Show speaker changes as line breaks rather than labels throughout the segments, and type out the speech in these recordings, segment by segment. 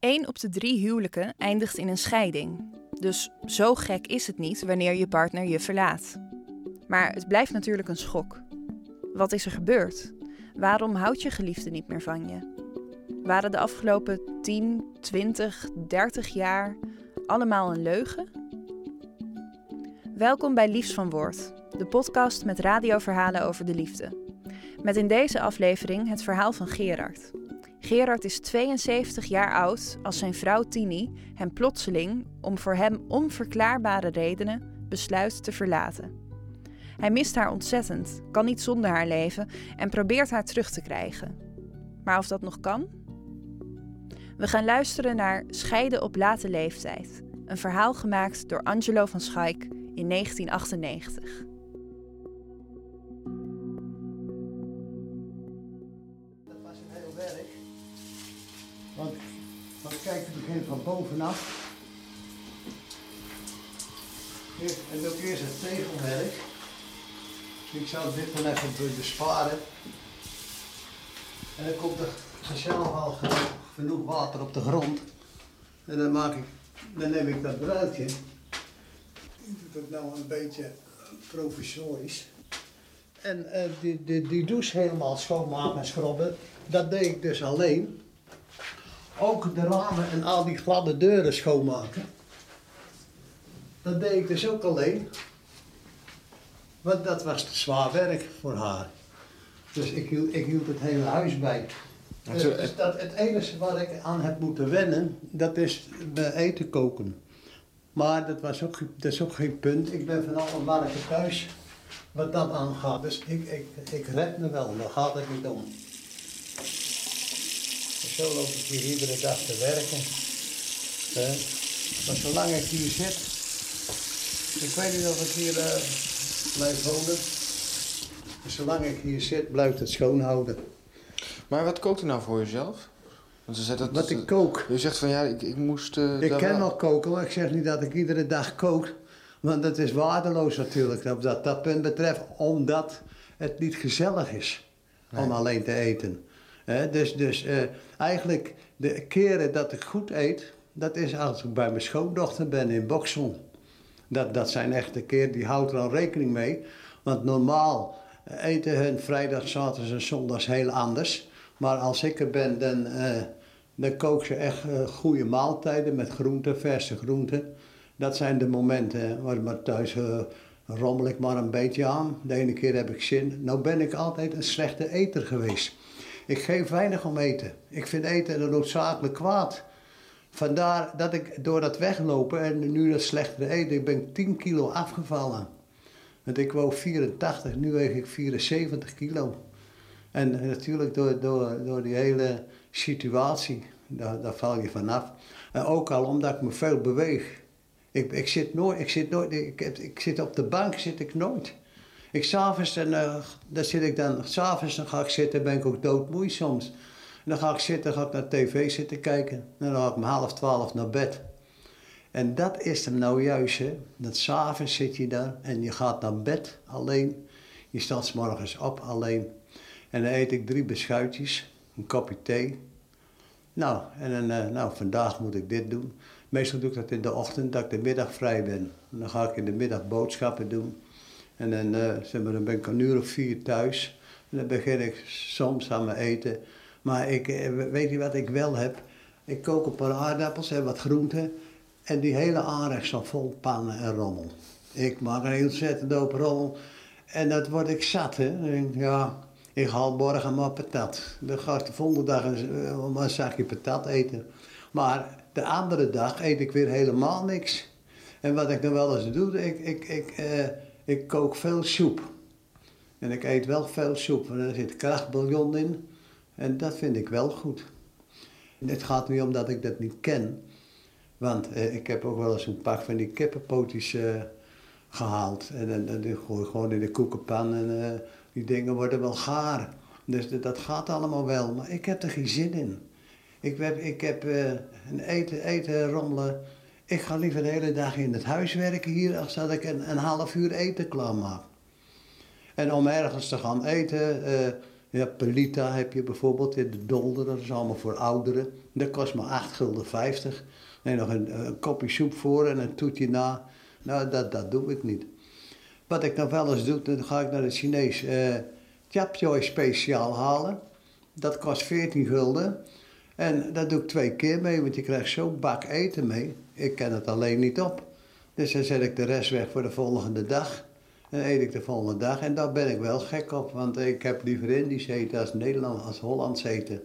Eén op de drie huwelijken eindigt in een scheiding. Dus zo gek is het niet wanneer je partner je verlaat. Maar het blijft natuurlijk een schok. Wat is er gebeurd? Waarom houdt je geliefde niet meer van je? Waren de afgelopen 10, 20, 30 jaar allemaal een leugen? Welkom bij Liefs van Woord, de podcast met radioverhalen over de liefde. Met in deze aflevering het verhaal van Gerard. Gerard is 72 jaar oud als zijn vrouw Tini hem plotseling, om voor hem onverklaarbare redenen, besluit te verlaten. Hij mist haar ontzettend, kan niet zonder haar leven en probeert haar terug te krijgen. Maar of dat nog kan? We gaan luisteren naar Scheiden op late leeftijd, een verhaal gemaakt door Angelo van Schaik in 1998.
Kijk, het begint van bovenaf. En ook eerst het tegelwerk. Ik zou dit dan even besparen. En dan komt er vanzelf al genoeg water op de grond. En dan maak ik, dan neem ik dat bruidje. Ik doe het nou een beetje provisorisch. En uh, die, die, die douche helemaal schoonmaken en schrobben, dat deed ik dus alleen ook de ramen en al die gladde deuren schoonmaken. Dat deed ik dus ook alleen. Want dat was te zwaar werk voor haar. Dus ik hield, ik hield het hele huis bij. Dus, dus dat, het enige waar ik aan heb moeten wennen, dat is eten koken. Maar dat, was ook, dat is ook geen punt. Ik ben van alle markten thuis wat dat aangaat. Dus ik, ik, ik red me wel, daar gaat het niet om zo loop ik hier iedere dag te werken. Maar zolang ik hier zit, ik weet niet of ik hier uh, blijf wonen. zolang ik hier zit, blijft het schoonhouden.
Maar wat kookt u nou voor jezelf?
Want ze dat, wat ik kook.
Je zegt van ja, ik, ik moest. Uh,
ik ken wel koken, maar ik zeg niet dat ik iedere dag kook. Want dat is waardeloos natuurlijk, op dat, dat punt betreft, omdat het niet gezellig is om alleen te eten dus dus uh, eigenlijk de keren dat ik goed eet, dat is als ik bij mijn schoondochter ben in Boksel. Dat, dat zijn echt de keren, die houdt er al rekening mee. Want normaal eten hun vrijdag, zaterdag en zondags heel anders. Maar als ik er ben, dan, uh, dan kook ze echt goede maaltijden met groenten, verse groenten. Dat zijn de momenten waar maar thuis rommel ik maar een beetje aan. De ene keer heb ik zin. Nou ben ik altijd een slechte eter geweest. Ik geef weinig om eten. Ik vind eten een noodzakelijk kwaad. Vandaar dat ik door dat weglopen en nu dat slechtere eten, ik ben 10 kilo afgevallen. Want ik woog 84, nu weeg ik 74 kilo. En natuurlijk door, door, door die hele situatie, daar, daar val je vanaf. En ook al omdat ik me veel beweeg. Ik, ik zit nooit, ik zit nooit, ik, ik zit op de bank zit ik nooit. Ik s'avonds, en uh, daar zit ik dan, s'avonds dan ga ik zitten, ben ik ook doodmoei soms. Dan ga ik zitten, ga ik naar tv zitten kijken. En dan ga ik om half twaalf naar bed. En dat is hem nou juist, hè. Dat s'avonds zit je daar en je gaat naar bed alleen. Je staat s morgens op alleen. En dan eet ik drie beschuitjes, een kopje thee. Nou, en dan, uh, nou, vandaag moet ik dit doen. Meestal doe ik dat in de ochtend, dat ik de middag vrij ben. En dan ga ik in de middag boodschappen doen. En dan, uh, zeg dan ben ik een uur of vier thuis. En dan begin ik soms aan mijn eten. Maar ik, eh, weet je wat ik wel heb? Ik kook een paar aardappels en wat groenten. En die hele aanrecht staat vol pannen en rommel. Ik maak een zet hoop rommel. En dat word ik zat, hè. Dan denk ja, ik haal morgen maar patat. Dan ga ik de volgende dag een, eh, een zakje patat eten. Maar de andere dag eet ik weer helemaal niks. En wat ik dan wel eens doe, ik, ik, ik, ik kook veel soep. En ik eet wel veel soep, want er zit krachtbouillon in. En dat vind ik wel goed. Het gaat niet om dat ik dat niet ken. Want eh, ik heb ook wel eens een pak van die kippenpootjes uh, gehaald. En dan gooi ik gewoon in de koekenpan en uh, die dingen worden wel gaar. Dus dat gaat allemaal wel, maar ik heb er geen zin in. Ik heb, ik heb een eten, eten rommelen ik ga liever de hele dag in het huis werken hier, als dat ik een, een half uur eten klaarmaak. En om ergens te gaan eten, uh, Ja, Pelita heb je bijvoorbeeld in de Dolder, dat is allemaal voor ouderen. Dat kost maar 8,50 gulden. Nee, nog een, een, kopje soep voor en een toetje na. Nou, dat, dat doe ik niet. Wat ik dan wel eens doe, dan ga ik naar het Chinees uh, speciaal halen. Dat kost 14 gulden. En dat doe ik twee keer mee, want je krijgt zo'n bak eten mee. Ik ken het alleen niet op. Dus dan zet ik de rest weg voor de volgende dag. En eet ik de volgende dag. En daar ben ik wel gek op, want ik heb liever Indisch eten als Nederland, als Hollands eten.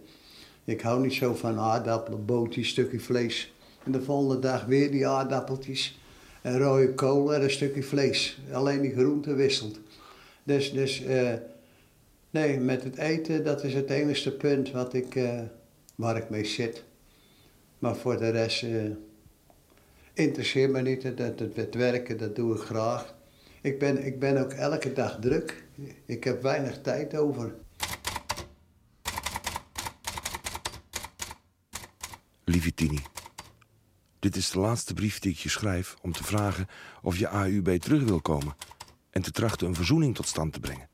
Ik hou niet zo van aardappelen, bootjes, stukje vlees. En de volgende dag weer die aardappeltjes. En rode kool en een stukje vlees. Alleen die groente wisselt. Dus, dus uh, nee, met het eten, dat is het enige punt wat ik, uh, waar ik mee zit. Maar voor de rest uh, interesseert me niet. Het, het, het, werken, dat doe ik graag. Ik ben, ik ben ook elke dag druk. Ik heb weinig tijd over.
Lieve Tini, dit is de laatste brief die ik je schrijf om te vragen of je AUB terug wil komen en te trachten een verzoening tot stand te brengen.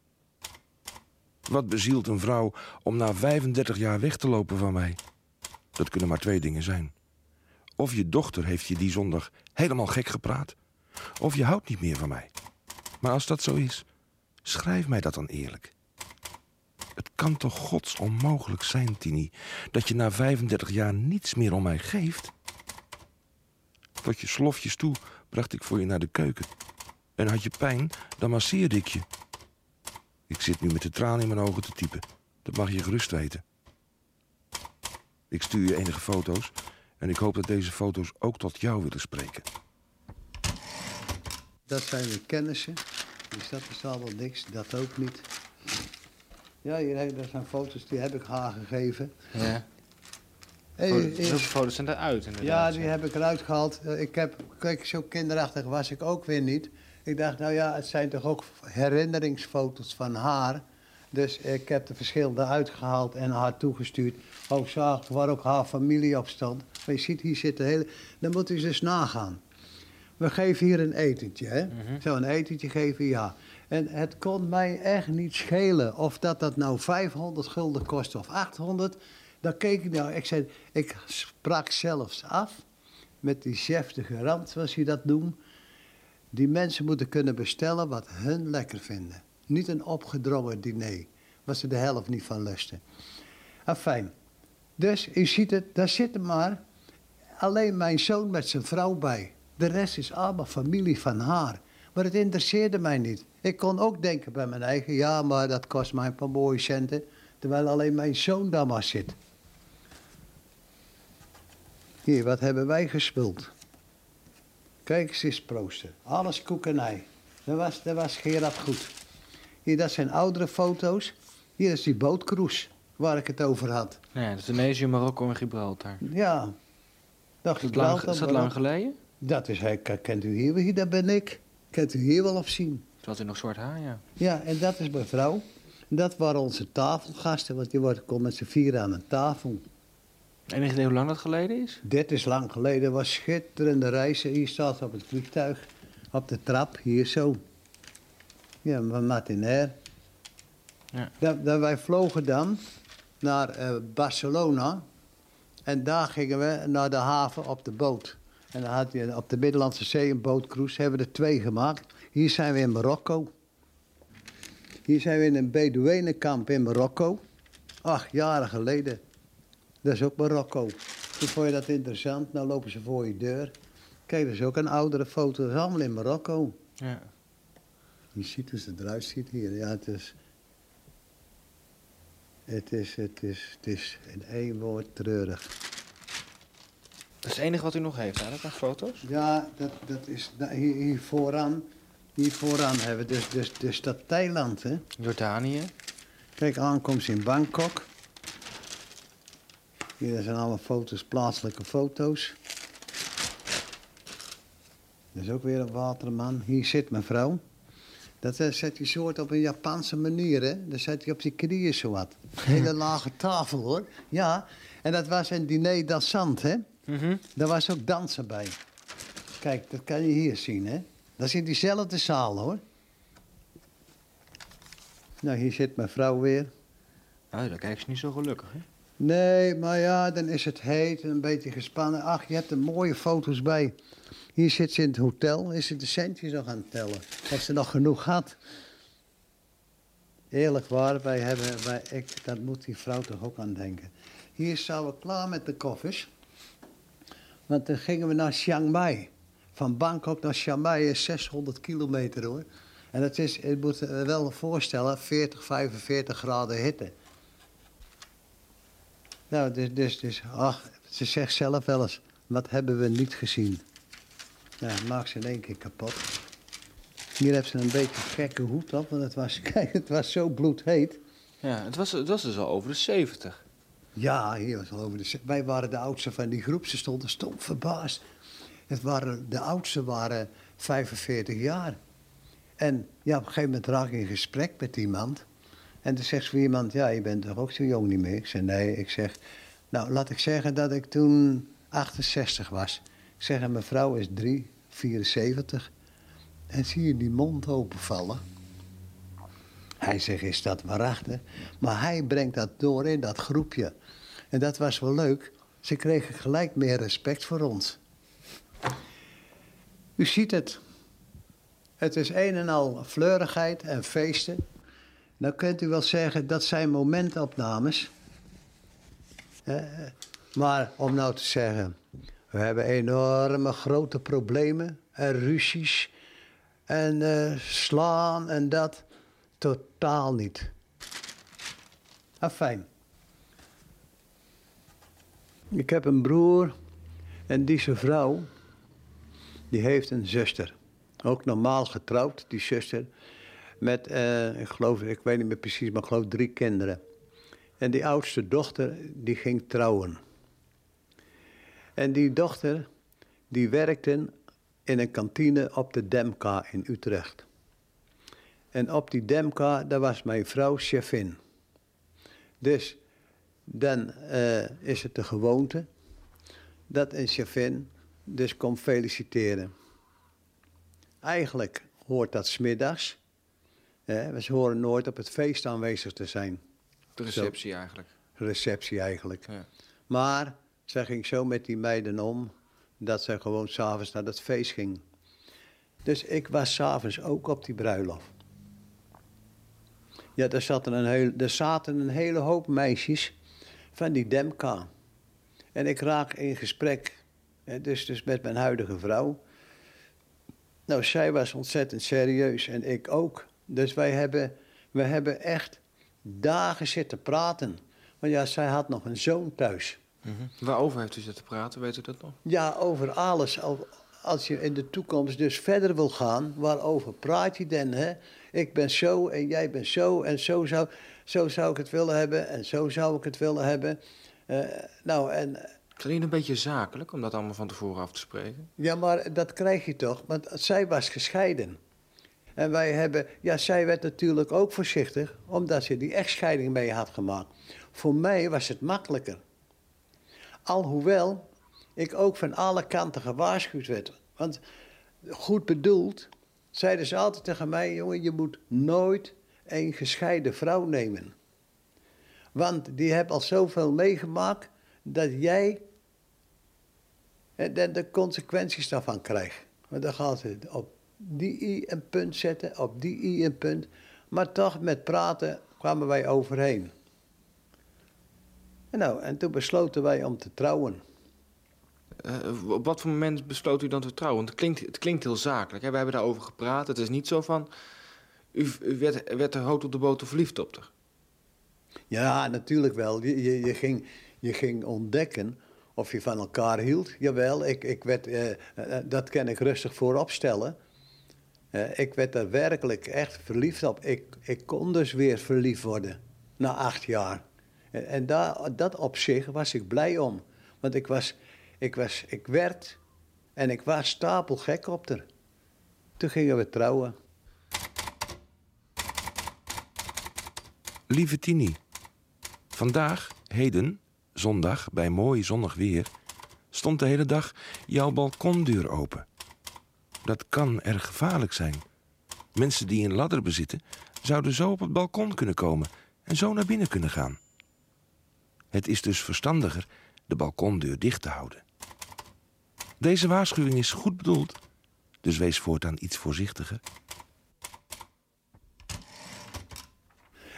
Wat bezielt een vrouw om na 35 jaar weg te lopen van mij? Dat kunnen maar twee dingen zijn. Of je dochter heeft je die zondag helemaal gek gepraat, of je houdt niet meer van mij. Maar als dat zo is, schrijf mij dat dan eerlijk. Het kan toch gods onmogelijk zijn, Tini, dat je na 35 jaar niets meer om mij geeft? Tot je slofjes toe bracht ik voor je naar de keuken. En had je pijn, dan masseerde ik je. Ik zit nu met de tranen in mijn ogen te typen. Dat mag je gerust weten. Ik stuur je enige foto's en ik hoop dat deze foto's ook tot jou willen spreken.
Dat zijn de kennissen. Dus dat is al wel niks, dat ook niet. Ja, hier, dat zijn foto's die heb ik haar gegeven.
Ja. Hey, Hoeveel foto's zijn eruit inderdaad?
Ja, die heb ik eruit gehaald. Eh, ik heb, kijk, zo kinderachtig was ik ook weer niet. Ik dacht, nou ja, het zijn toch ook herinneringsfoto's van haar. Dus ik heb de verschillende uitgehaald en haar toegestuurd. Hoofdzakelijk waar ook haar familie op stond. Maar je ziet, hier zit de hele... Dan moet u dus nagaan. We geven hier een etentje, hè? Mm Zo een etentje geven, ja. En het kon mij echt niet schelen of dat dat nou 500 gulden kost of 800. Dan keek ik nou, ik zei, ik sprak zelfs af met die chef de garant, zoals je dat noemt. Die mensen moeten kunnen bestellen wat hun lekker vinden. Niet een opgedrongen diner, waar ze de helft niet van lusten. Fijn. Dus u ziet het, daar zit maar alleen mijn zoon met zijn vrouw bij. De rest is allemaal familie van haar. Maar het interesseerde mij niet. Ik kon ook denken bij mijn eigen, ja, maar dat kost mij een paar mooie centen. Terwijl alleen mijn zoon daar maar zit. Hier, wat hebben wij gespuld? Kijk eens eens proosten. Alles koekenij. Dat was, dat was Gerard goed. Hier, dat zijn oudere foto's. Hier is die bootcruise waar ik het over had.
Ja, Tunesië, Marokko en Gibraltar.
Ja.
Dat Gibraltar, is dat lang geleden?
Dat is, kent u hier, daar ben ik. Kent u hier wel of zien?
Toen had u nog zwart haar, ja.
Ja, en dat is mijn vrouw. Dat waren onze tafelgasten, want die wordt, komt met z'n vieren aan een tafel.
Enig idee hoe lang dat geleden is?
Dit is lang geleden. Het was schitterende reizen. Hier staat op het vliegtuig. Op de trap, hier zo. Ja, van Martinair. Ja. Dat, dat wij vlogen dan naar uh, Barcelona. En daar gingen we naar de haven op de boot. En dan had je op de Middellandse Zee een bootcruise. Hebben we er twee gemaakt. Hier zijn we in Marokko. Hier zijn we in een Bedouinenkamp in Marokko. Acht jaren geleden. Dat is ook Marokko. Toen vond je dat interessant. Nou lopen ze voor je deur. Kijk, dat is ook een oudere foto. Dat is allemaal in Marokko. Ja. Je ziet hoe het eruit ziet hier. Ja, het is... Het is, het is, het is in één woord treurig.
Dat is het enige wat u nog heeft, eigenlijk, aan foto's?
Ja, dat, dat is hier, hier vooraan. Hier vooraan hebben we dus, dus, dus dat Thailand, hè?
Jordanië.
Kijk, aankomst in Bangkok. Hier zijn alle foto's, plaatselijke foto's. Dat is ook weer een waterman. Hier zit mijn vrouw. Dat uh, zet hij soort op een Japanse manier, hè. Dan zet hij op zijn knieën zo wat. Hele lage tafel, hoor. Ja, en dat was een diner dansant, hè. Mm Daar was ook dansen bij. Kijk, dat kan je hier zien, hè. Dat is in diezelfde zaal, hoor. Nou, hier zit mijn vrouw weer.
Nou, dan kijken ze niet zo gelukkig, hè?
Nee, maar ja, dan is het heet en een beetje gespannen. Ach, je hebt er mooie foto's bij. Hier zit ze in het hotel, is ze de centjes nog aan het tellen. Dat ze nog genoeg had. Eerlijk waar, wij hebben, wij, ik, dat moet die vrouw toch ook aan denken. Hier zijn we klaar met de koffers. Want dan gingen we naar Chiang Mai. Van Bangkok naar Chiang Mai is 600 kilometer hoor. En het is, je moet je wel voorstellen, 40, 45 graden hitte. Nou, dus, dus, dus, ach, ze zegt zelf wel eens, wat hebben we niet gezien? Ja, maakt ze in één keer kapot. Hier heeft ze een beetje gekke hoed op, want het was, kijk, het was zo bloedheet.
Ja, het was, het was dus al over de 70.
Ja, hier was al over de... Wij waren de oudste van die groep, ze stonden stom verbaasd. Het waren, de oudste waren 45 jaar. En ja, op een gegeven moment raak ik in gesprek met iemand. En toen zegt ze weer iemand, ja, je bent toch ook zo jong niet meer? Ik zeg, nee. Ik zeg, nou, laat ik zeggen dat ik toen 68 was. Ik zeg, en mijn vrouw is 3, 74. En zie je die mond openvallen. Hij zegt, is dat waarachtig? Maar hij brengt dat door in dat groepje. En dat was wel leuk. Ze kregen gelijk meer respect voor ons. U ziet het. Het is een en al fleurigheid en feesten. Nou kunt u wel zeggen, dat zijn momentopnames. Eh, maar om nou te zeggen, we hebben enorme grote problemen en ruzies en eh, slaan en dat. Totaal niet. Afijn. Ik heb een broer en die vrouw, die heeft een zuster. Ook normaal getrouwd, die zuster. Met, eh, ik geloof, ik weet niet meer precies, maar ik geloof drie kinderen. En die oudste dochter, die ging trouwen. En die dochter, die werkte in een kantine op de Demka in Utrecht. En op die Demka, daar was mijn vrouw chefin. Dus dan eh, is het de gewoonte dat een chefin dus komt feliciteren. Eigenlijk hoort dat smiddags. We horen nooit op het feest aanwezig te zijn.
De receptie eigenlijk.
Receptie eigenlijk.
Ja.
Maar zij ging zo met die meiden om dat zij gewoon s'avonds naar dat feest ging. Dus ik was s'avonds ook op die bruiloft. Ja, daar zaten, een heel, er zaten een hele hoop meisjes van die Demka. En ik raak in gesprek, dus, dus met mijn huidige vrouw. Nou, zij was ontzettend serieus en ik ook. Dus wij hebben, wij hebben echt dagen zitten praten. Want ja, zij had nog een zoon thuis.
Mhm. Waarover heeft u zitten praten, weet u dat nog?
Ja, over alles. Al- Als je in de toekomst dus verder wil gaan, waarover praat je dan? Hè? Ik ben zo en jij bent zo en zo zou, zo zou ik het willen hebben en zo zou ik het willen hebben. Eh, nou, en
Klinkt een beetje zakelijk om dat allemaal van tevoren af te spreken.
Ja, maar dat krijg je toch, want zij was gescheiden. En wij hebben, ja, zij werd natuurlijk ook voorzichtig, omdat ze die echtscheiding mee had gemaakt. Voor mij was het makkelijker. Alhoewel ik ook van alle kanten gewaarschuwd werd. Want goed bedoeld, zeiden ze altijd tegen mij: jongen, je moet nooit een gescheiden vrouw nemen. Want die heeft al zoveel meegemaakt dat jij de, consequenties daarvan krijgt. Want dan gaat ze op die i een punt zetten, op die i een punt. Maar toch, met praten kwamen wij overheen. En, nou, en toen besloten wij om te trouwen.
Eh, op wat voor moment besloot u dan te trouwen? Want het klinkt, het klinkt heel zakelijk. Hè? We hebben daarover gepraat. Het is niet zo van... U, u werd, werd er hout op de boter verliefd op haar.
Ja, natuurlijk wel. Je, je, je, ging, je ging ontdekken of je van elkaar hield. Jawel, ik, ik werd, eh, eh, dat kan ik rustig voorop Eh, ik werd er werkelijk echt verliefd op. Ik, ik kon dus weer verliefd worden na acht jaar. En, en daar, dat op zich was ik blij om. Want ik, was, ik, was, ik werd en ik was stapelgek op haar. Toen gingen we trouwen.
Lieve Tini, vandaag, heden, zondag, bij mooi zonnig weer, stond de hele dag jouw balkondeur open. Dat kan erg gevaarlijk zijn. Mensen die een ladder bezitten, zouden zo op het balkon kunnen komen en zo naar binnen kunnen gaan. Het is dus verstandiger de balkondeur dicht te houden. Deze waarschuwing is goed bedoeld, dus wees voortaan iets voorzichtiger.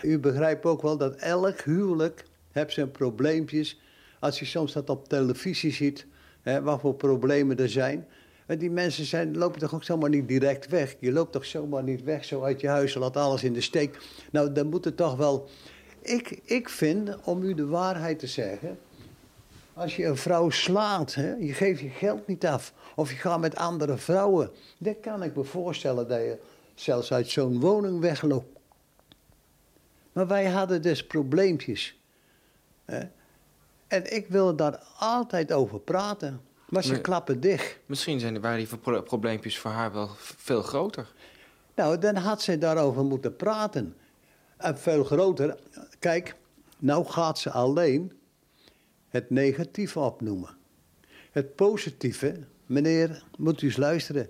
U begrijpt ook wel dat elk huwelijk heeft zijn probleempjes. Als je soms dat op televisie ziet, hè, wat voor problemen er zijn. En die mensen zijn, lopen toch ook zomaar niet direct weg. Je loopt toch zomaar niet weg, zo uit je huis, laat alles in de steek. Nou, dan moet het toch wel... Ik, ik vind, om u de waarheid te zeggen... Als je een vrouw slaat, hè, je geeft je geld niet af... of je gaat met andere vrouwen... dan kan ik me voorstellen dat je zelfs uit zo'n woning wegloopt. Maar wij hadden dus probleempjes. Hè? En ik wilde daar altijd over praten. Maar ze klappen dicht.
Misschien zijn, waren die pro- probleempjes voor haar wel veel groter.
Nou, dan had ze daarover moeten praten. En veel groter. Kijk, nou gaat ze alleen het negatieve opnoemen. Het positieve, meneer, moet u eens luisteren.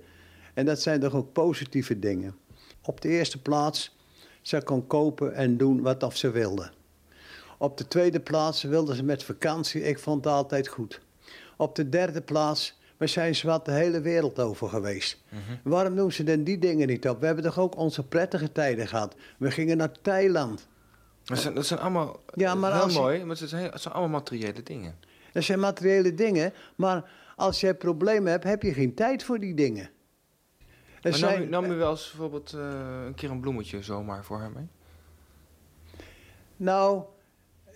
En dat zijn toch ook positieve dingen. Op de eerste plaats, ze kon kopen en doen wat of ze wilde. Op de tweede plaats wilde ze met vakantie. Ik vond het altijd goed. Op de derde plaats, we zijn zwart de hele wereld over geweest. Waarom doen ze dan die dingen niet op? We hebben toch ook onze prettige tijden gehad. We gingen naar Thailand.
Dat zijn, dat zijn allemaal
Ja, maar
heel
je-
mooi, maar het zijn, het zijn allemaal materiële dingen.
Dat zijn materiële dingen, maar als je problemen hebt, heb je geen tijd voor die dingen. Er
Maar nam,
zijn-
u, nam u wel eens bijvoorbeeld eh, een keer een bloemetje zomaar voor mee?
Nou,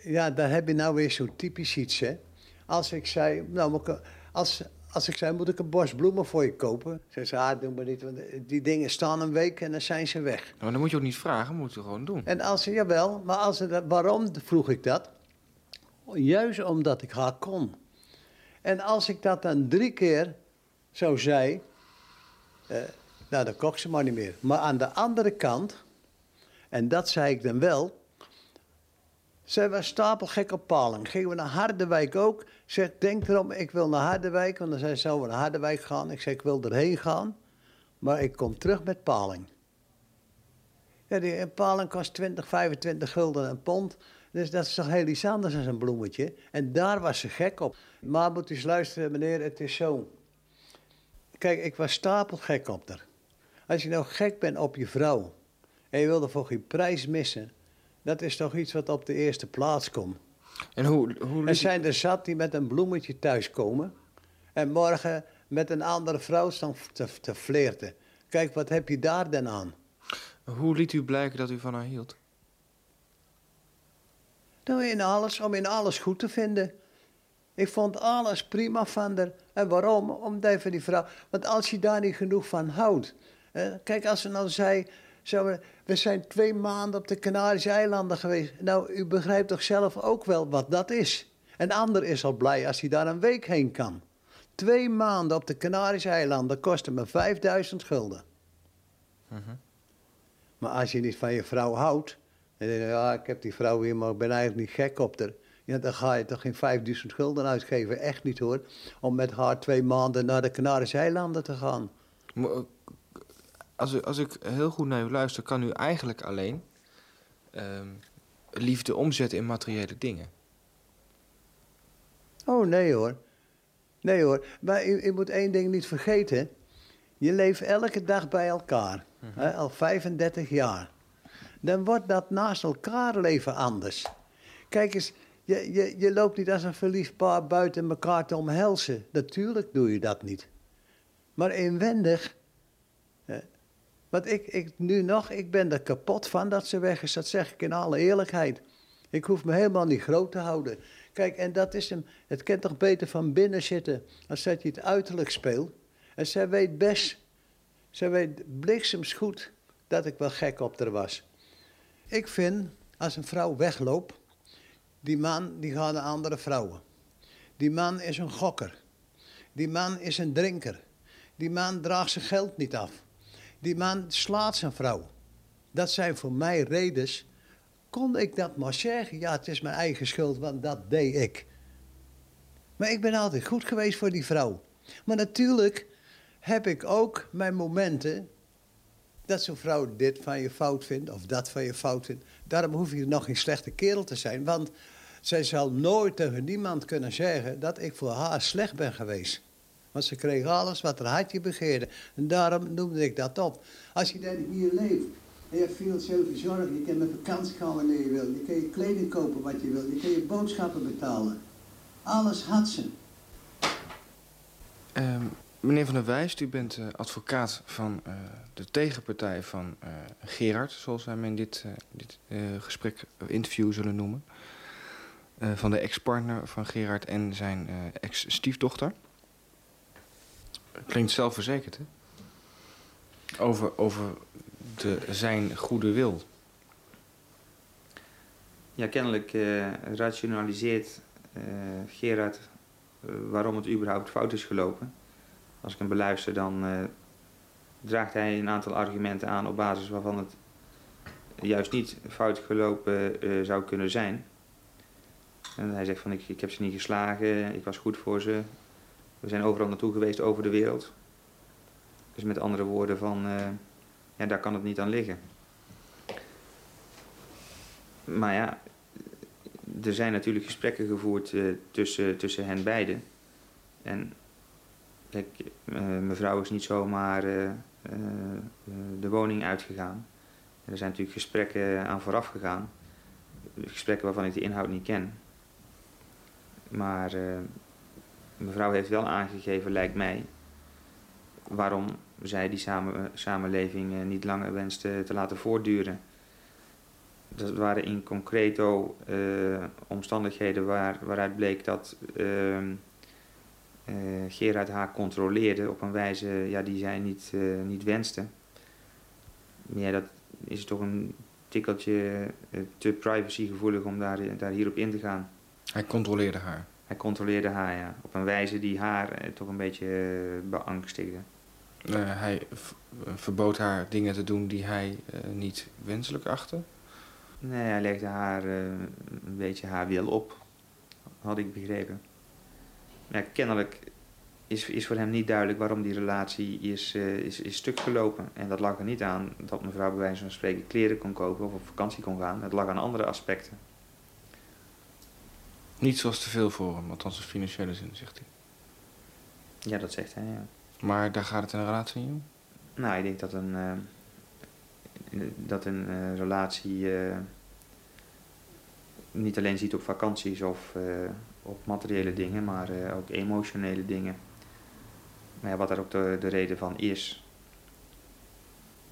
ja, daar heb je nou weer zo typisch iets, hè. Als ik zei, nou, als, als ik zei, moet ik een bos bloemen voor je kopen? Zei ze, ah, doe maar niet, want die dingen staan een week en dan zijn ze weg.
Maar dan moet je ook niet vragen, moet je gewoon doen.
En als ze, jawel, maar als ze waarom vroeg ik dat? Juist omdat ik haar kon. En als ik dat dan drie keer zo zei, eh, nou dan kocht ze maar niet meer. Maar aan de andere kant, en dat zei ik dan wel, zij was stapelgek op Paling. Gingen we naar Harderwijk ook. Zeg, denk erom, ik wil naar Harderwijk. Want dan zei ze, we naar Harderwijk gaan? Ik zei, ik wil erheen gaan. Maar ik kom terug met Paling. Ja, die een paling kost 20, 25 gulden een pond. Dus dat is toch heel iets anders dan een bloemetje. En daar was ze gek op. Maar moet u eens luisteren, meneer, het is zo. Kijk, ik was stapelgek op haar. Als je nou gek bent op je vrouw... en je wil er voor geen prijs missen... dat is toch iets wat op de eerste plaats komt.
En hoe, hoe
Er zijn er zat die met een bloemetje thuiskomen... en morgen met een andere vrouw staan te, te flirten. Kijk, wat heb je daar dan aan?
hoe liet u blijken dat u van haar hield?
Nou, in alles, om in alles goed te vinden. Ik vond alles prima van haar. En waarom? Omdat van die vrouw. Want als je daar niet genoeg van houdt. kijk, als ze nou zei. We- we zijn twee maanden op de Canarische eilanden geweest. Nou, u begrijpt toch zelf ook wel wat dat is. Een ander is al blij als hij daar een week heen kan. Twee maanden op de Canarische eilanden kosten me 5000 gulden. Maar als je niet van je vrouw houdt. En denk je, ja, ik heb die vrouw weer, maar ik ben eigenlijk niet gek op haar. Ja, dan ga je toch geen 5000 gulden uitgeven. Echt niet hoor. Om met haar twee maanden naar de Canarische eilanden te gaan.
Als, als ik heel goed naar u luister, kan u eigenlijk alleen ehm, liefde omzetten in materiële dingen.
Oh nee hoor. Nee hoor. Maar u, u moet één ding niet vergeten. Je leeft elke dag bij elkaar. hè, al 35 jaar. Dan wordt dat naast elkaar leven anders. Kijk eens, je, je, je loopt niet als een verliefd paar buiten elkaar te omhelzen. Natuurlijk doe je dat niet. Maar inwendig. Want ik, ik nu nog, ik ben er kapot van dat ze weg is. Dat zeg ik in alle eerlijkheid. Ik hoef me helemaal niet groot te houden. Kijk, en dat is hem. Het kent toch beter van binnen zitten als dat je het uiterlijk speelt. En zij weet best, zij weet bliksems goed dat ik wel gek op haar was. Ik vind, als een vrouw wegloopt, die man die gaat naar andere vrouwen. Die man is een gokker. Die man is een drinker. Die man draagt zijn geld niet af. Die man slaat zijn vrouw. Dat zijn voor mij redens. Kon ik dat maar zeggen? Ja, het is mijn eigen schuld, want dat deed ik. Maar ik ben altijd goed geweest voor die vrouw. Maar natuurlijk heb ik ook mijn momenten dat zo'n vrouw dit van je fout vindt of dat van je fout vindt. Daarom hoef je nog geen slechte kerel te zijn. Want zij zal nooit tegen niemand kunnen zeggen dat ik voor haar slecht ben geweest. Want ze kreeg alles wat haar hartje begeerde. En daarom noemde ik dat op. Als je dan hier leeft en je hebt veel zelfverzorging, je kan met vakantie gaan wanneer je wil. Je kan je kleding kopen wat je wil. Je kan je boodschappen betalen. Alles had ze.
Ehm, meneer Van der Wijst, u bent eh, advocaat van eh, de tegenpartij van eh, Gerard, zoals wij hem in dit, dit gesprek, interview zullen noemen. Van de ex-partner van Gerard en zijn ex-stiefdochter. Klinkt zelfverzekerd, hè? Over, over de, zijn goede wil.
Ja, kennelijk eh, rationaliseert eh, Gerard eh, waarom het überhaupt fout is gelopen. Als ik hem beluister, dan draagt hij een aantal argumenten aan op basis waarvan het juist niet fout gelopen zou kunnen zijn. En hij zegt van ik, ik heb ze niet geslagen, ik was goed voor ze. We zijn overal naartoe geweest over de wereld. Dus met andere woorden van, eh, ja, daar kan het niet aan liggen. Maar ja, er zijn natuurlijk gesprekken gevoerd eh, tussen, tussen hen beiden. En kijk, eh, mevrouw is niet zomaar de woning uitgegaan. Er zijn natuurlijk gesprekken aan vooraf gegaan. Gesprekken waarvan ik de inhoud niet ken. Maar mevrouw heeft wel aangegeven, lijkt mij, waarom zij die samen, samenleving eh, niet langer wenste te laten voortduren. Dat waren in concreto eh, omstandigheden waar, waaruit bleek dat ehm, eh, Gerard haar controleerde op een wijze ja, die zij niet, niet wenste. Ja, dat is toch een tikkeltje te privacygevoelig om daar, daar hierop in te gaan.
Hij controleerde haar.
Hij controleerde haar ja, op een wijze die haar eh, toch een beetje eh, beangstigde.
Eh, hij verbood haar dingen te doen die hij niet wenselijk achtte.
Nee, hij legde haar een beetje haar wil op, had ik begrepen. Ja, kennelijk is, is voor hem niet duidelijk waarom die relatie is, is, is stuk gelopen. En dat lag er niet aan dat mevrouw bij wijze van spreken kleren kon kopen of op vakantie kon gaan. Het lag aan andere aspecten.
Niets was te veel voor hem, althans in financiële zin, zegt hij.
Ja, dat zegt hij, ja.
Maar daar gaat het in een relatie niet om.
Nou, ik denk dat een, eh, dat een eh, relatie eh, niet alleen ziet op vakanties of op materiële dingen, maar ook emotionele dingen. Maar ja, wat daar ook de, de reden van is.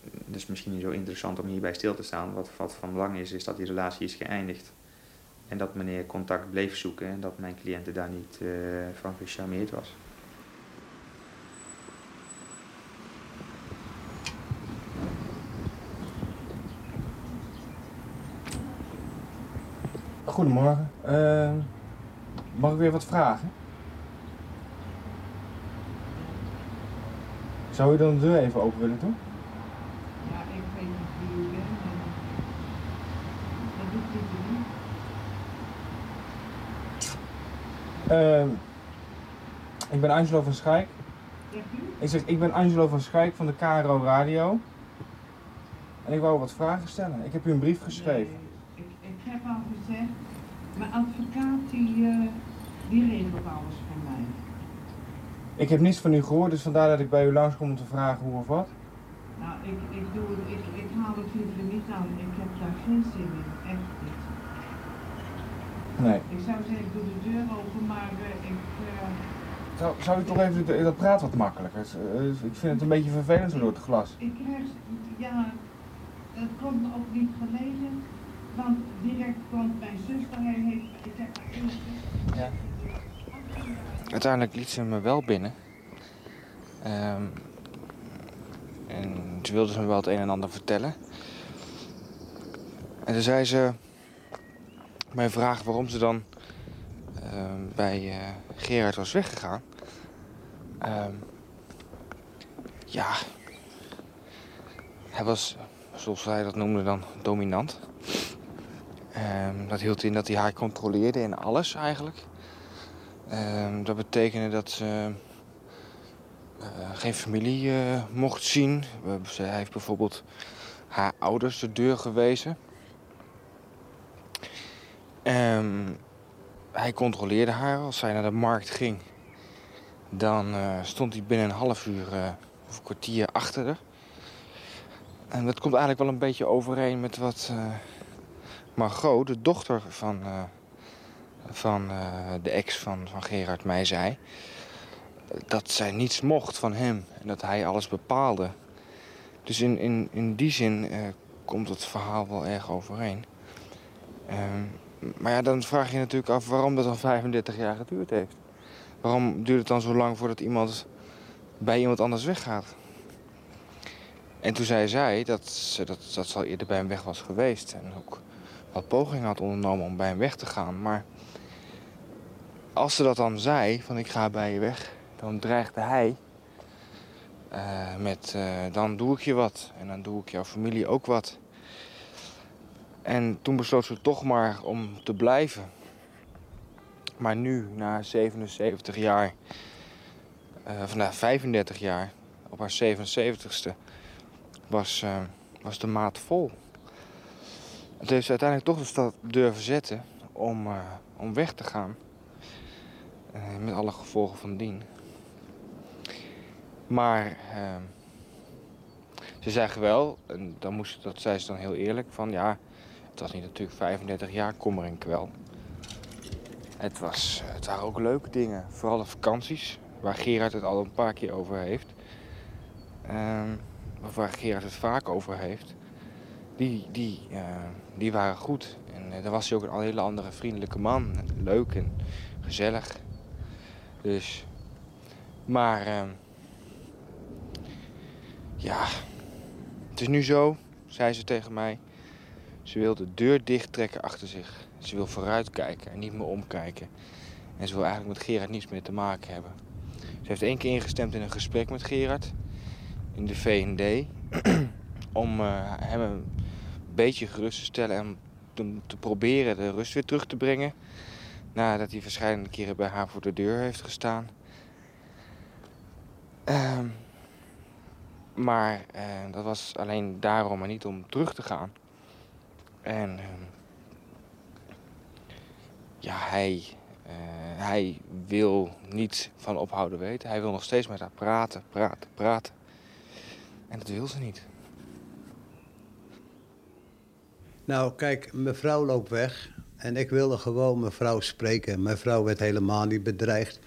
Dat is misschien niet zo interessant om hierbij stil te staan. Wat, wat van belang is, is dat die relatie is geëindigd. En dat meneer contact bleef zoeken en dat mijn cliënte daar niet eh, van gecharmeerd was.
Goedemorgen. Eh, mag ik weer wat vragen? Zou u dan de deur even open willen doen?
Ja, ik weet niet wie u bent, maar dat doet dit er niet.
Ehm, ik ben Angelo van Schijk.
U?
Ik zeg, ik ben Angelo van Schijk van de KRO Radio. En ik wou wat vragen stellen. Ik heb u een brief geschreven.
Nee, ik, ik heb al gezegd, mijn advocaat die, eh, die regelt alles voor mij.
Ik heb niets van u gehoord, dus vandaar dat ik bij u langskom om te vragen hoe of wat.
Nou, ik, ik, doe, het- ik, ik haal het liever niet aan. Ik heb daar geen zin in, echt.
Nee.
Ik zou zeggen, ik doe de deur open, maar eh, ik... eh,
Zou, zou u toch even, dat praat wat makkelijker. Eh, Ik vind het een beetje vervelend zo door het glas.
Ik krijg, ja, het komt ook niet gelegen, want direct komt mijn zuster, hij heeft, ik heb.
Ja.
Uiteindelijk liet ze me wel binnen. Ehm, en ze wilde ze me wel het een en ander vertellen. En toen zei ze mij vragen waarom ze dan ehm, bij eh, Gerard was weggegaan. Ehm, ja, hij was, zoals zij dat noemde dan, dominant. Ehm, dat hield in dat hij haar controleerde in alles eigenlijk. Dat betekende dat ze geen familie mocht zien. Hij heeft bijvoorbeeld haar ouders de deur gewezen. Um, hij controleerde haar. Als zij naar de markt ging, dan uh, stond hij binnen een half uur uh, of een kwartier achter haar. En dat komt eigenlijk wel een beetje overeen met wat uh, Margot, de dochter van, van de ex van, van Gerard, mij zei. Dat zij niets mocht van hem en dat hij alles bepaalde. Dus in, in, in die zin komt het verhaal wel erg overeen. Um, maar ja, dan vraag je natuurlijk af waarom dat al 35 jaar geduurd heeft. Waarom duurt het dan zo lang voordat iemand bij iemand anders weggaat? En toen zei zij dat ze dat, dat ze al eerder bij hem weg was geweest. En ook wat pogingen had ondernomen om bij hem weg te gaan. Maar als ze dat dan zei, van ik ga bij je weg, dan dreigde hij uh, met uh, dan doe ik je wat. En dan doe ik jouw familie ook wat. En toen besloot ze toch maar om te blijven. Maar nu, na 77 jaar, uh, of na 35 jaar, op haar 77ste, was, uh, was de maat vol. Het heeft ze uiteindelijk toch de stad durven zetten om, uh, om weg te gaan. met alle gevolgen van dien. Maar ze zeggen wel, en dan moest, dat zei ze dan heel eerlijk, van ja, het was niet natuurlijk 35 jaar kommer en kwel. Het, was, het waren ook leuke dingen. Vooral de vakanties, waar Gerard het al een paar keer over heeft. Of waar Gerard het vaak over heeft. Die, die, uh, die waren goed. En uh, daar was hij ook een hele andere vriendelijke man. Leuk en gezellig. Dus, maar, uh, ja, het is nu zo, zei ze tegen mij. Ze wil de deur dicht trekken achter zich. Ze wil vooruitkijken en niet meer omkijken. En ze wil eigenlijk met Gerard niets meer te maken hebben. Ze heeft één keer ingestemd in een gesprek met Gerard. In de VND. om uh, hem een beetje gerust te stellen en te, te proberen de rust weer terug te brengen. Nadat hij verschillende keren bij haar voor de deur heeft gestaan. Uh, maar uh, dat was alleen daarom en niet om terug te gaan. En ehm, ja, hij, uh, hij wil niet van ophouden weten. Hij wil nog steeds met haar praten, praten, praten. En dat wil ze niet.
Nou, kijk, mevrouw loopt weg. En ik wilde gewoon mevrouw spreken. Mevrouw werd helemaal niet bedreigd.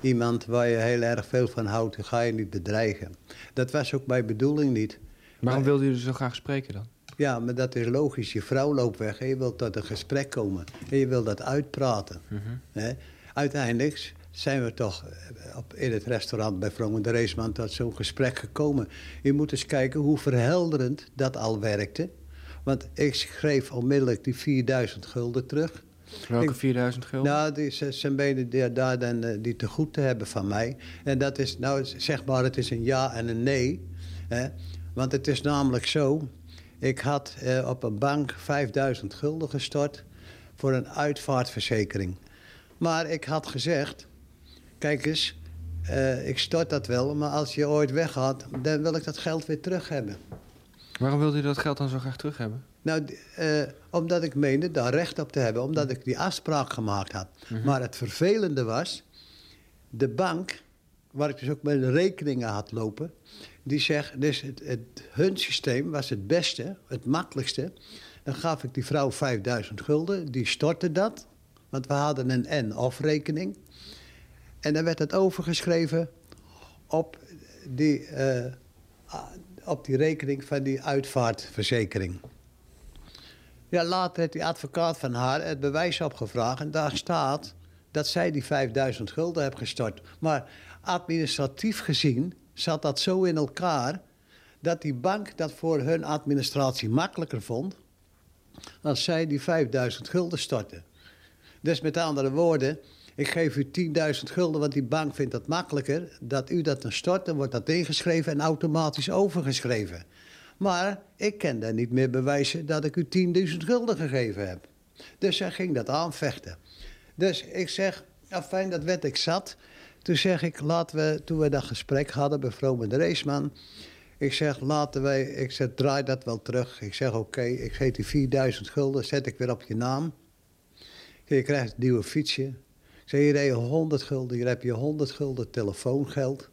Iemand waar je heel erg veel van houdt, ga je niet bedreigen. Dat was ook mijn bedoeling niet.
Waarom wilde u zo graag spreken dan?
Ja, maar dat is logisch. Je vrouw loopt weg en je wilt tot een gesprek komen. En je wilt dat uitpraten. Mm Uiteindelijk zijn we toch eh, op, in het restaurant bij Vrong de Reesman tot zo'n gesprek gekomen. Je moet eens kijken hoe verhelderend dat al werkte. Want ik schreef onmiddellijk die 4000 gulden terug.
Welke 4000 gulden?
Nou, die zijn benen die, daar dan, eh, die te goed te hebben van mij. En dat is, nou zeg maar, het is een ja en een nee. Hè? Want het is namelijk zo, ik had uh, op een bank 5000 gulden gestort voor een uitvaartverzekering. Maar ik had gezegd, kijk eens, uh, ik stort dat wel, maar als je ooit weggaat, dan wil ik dat geld weer terug hebben.
Waarom wilde u dat geld dan zo graag terug hebben?
Nou, uh, omdat ik meende daar recht op te hebben, omdat ik die afspraak gemaakt had. Mm -hmm. Maar het vervelende was, de bank, waar ik dus ook mijn rekeningen had lopen, die zegt, dus het, het, hun systeem was het beste, het makkelijkste. Dan gaf ik die vrouw 5000 gulden, die stortte dat. Want we hadden een en-of rekening. En dan werd het overgeschreven op die, uh, op die rekening van die uitvaartverzekering. Ja, later heeft die advocaat van haar het bewijs opgevraagd. En daar staat dat zij die 5000 gulden heeft gestort. Maar administratief gezien zat dat zo in elkaar dat die bank dat voor hun administratie makkelijker vond als zij die 5000 gulden storten. Dus met andere woorden, ik geef u 10.000 gulden, want die bank vindt dat makkelijker. Dat u dat dan stort, dan wordt dat ingeschreven en automatisch overgeschreven. Maar ik kan daar niet meer bewijzen dat ik u 10.000 gulden gegeven heb. Dus zij ging dat aanvechten. Dus ik zeg, fijn, dat werd ik zat. Toen zeg ik, laten we, toen we dat gesprek hadden bij Vrome de Reesman... Ik zeg, laten wij, ik zeg, draai dat wel terug. Ik zeg, oké, ik geef die 4000 gulden, zet ik weer op je naam. Je krijgt een nieuwe fietsje. Ik zeg, hier heb je 100 gulden, hier heb je 100 gulden telefoongeld.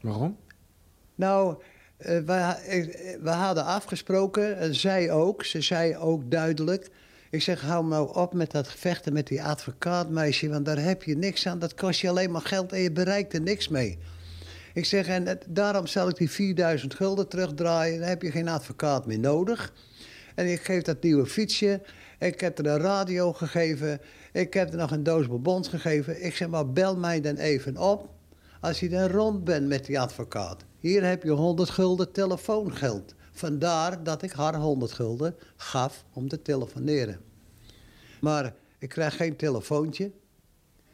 Waarom?
Nou, eh, we, eh, we hadden afgesproken, en zij ook, ze zei ook duidelijk... Ik zeg, hou nou op met dat gevechten met die advocaatmeisje... want daar heb je niks aan, dat kost je alleen maar geld en je bereikt er niks mee. Ik zeg, en daarom zal ik die 4000 gulden terugdraaien... dan heb je geen advocaat meer nodig. En ik geef dat nieuwe fietsje, ik heb er een radio gegeven... ik heb er nog een doos bonbons gegeven. Ik zeg, maar bel mij dan even op... als je dan rond bent met die advocaat. Hier heb je 100 gulden telefoongeld. Vandaar dat ik haar 100 gulden gaf om te telefoneren. Maar ik krijg geen telefoontje.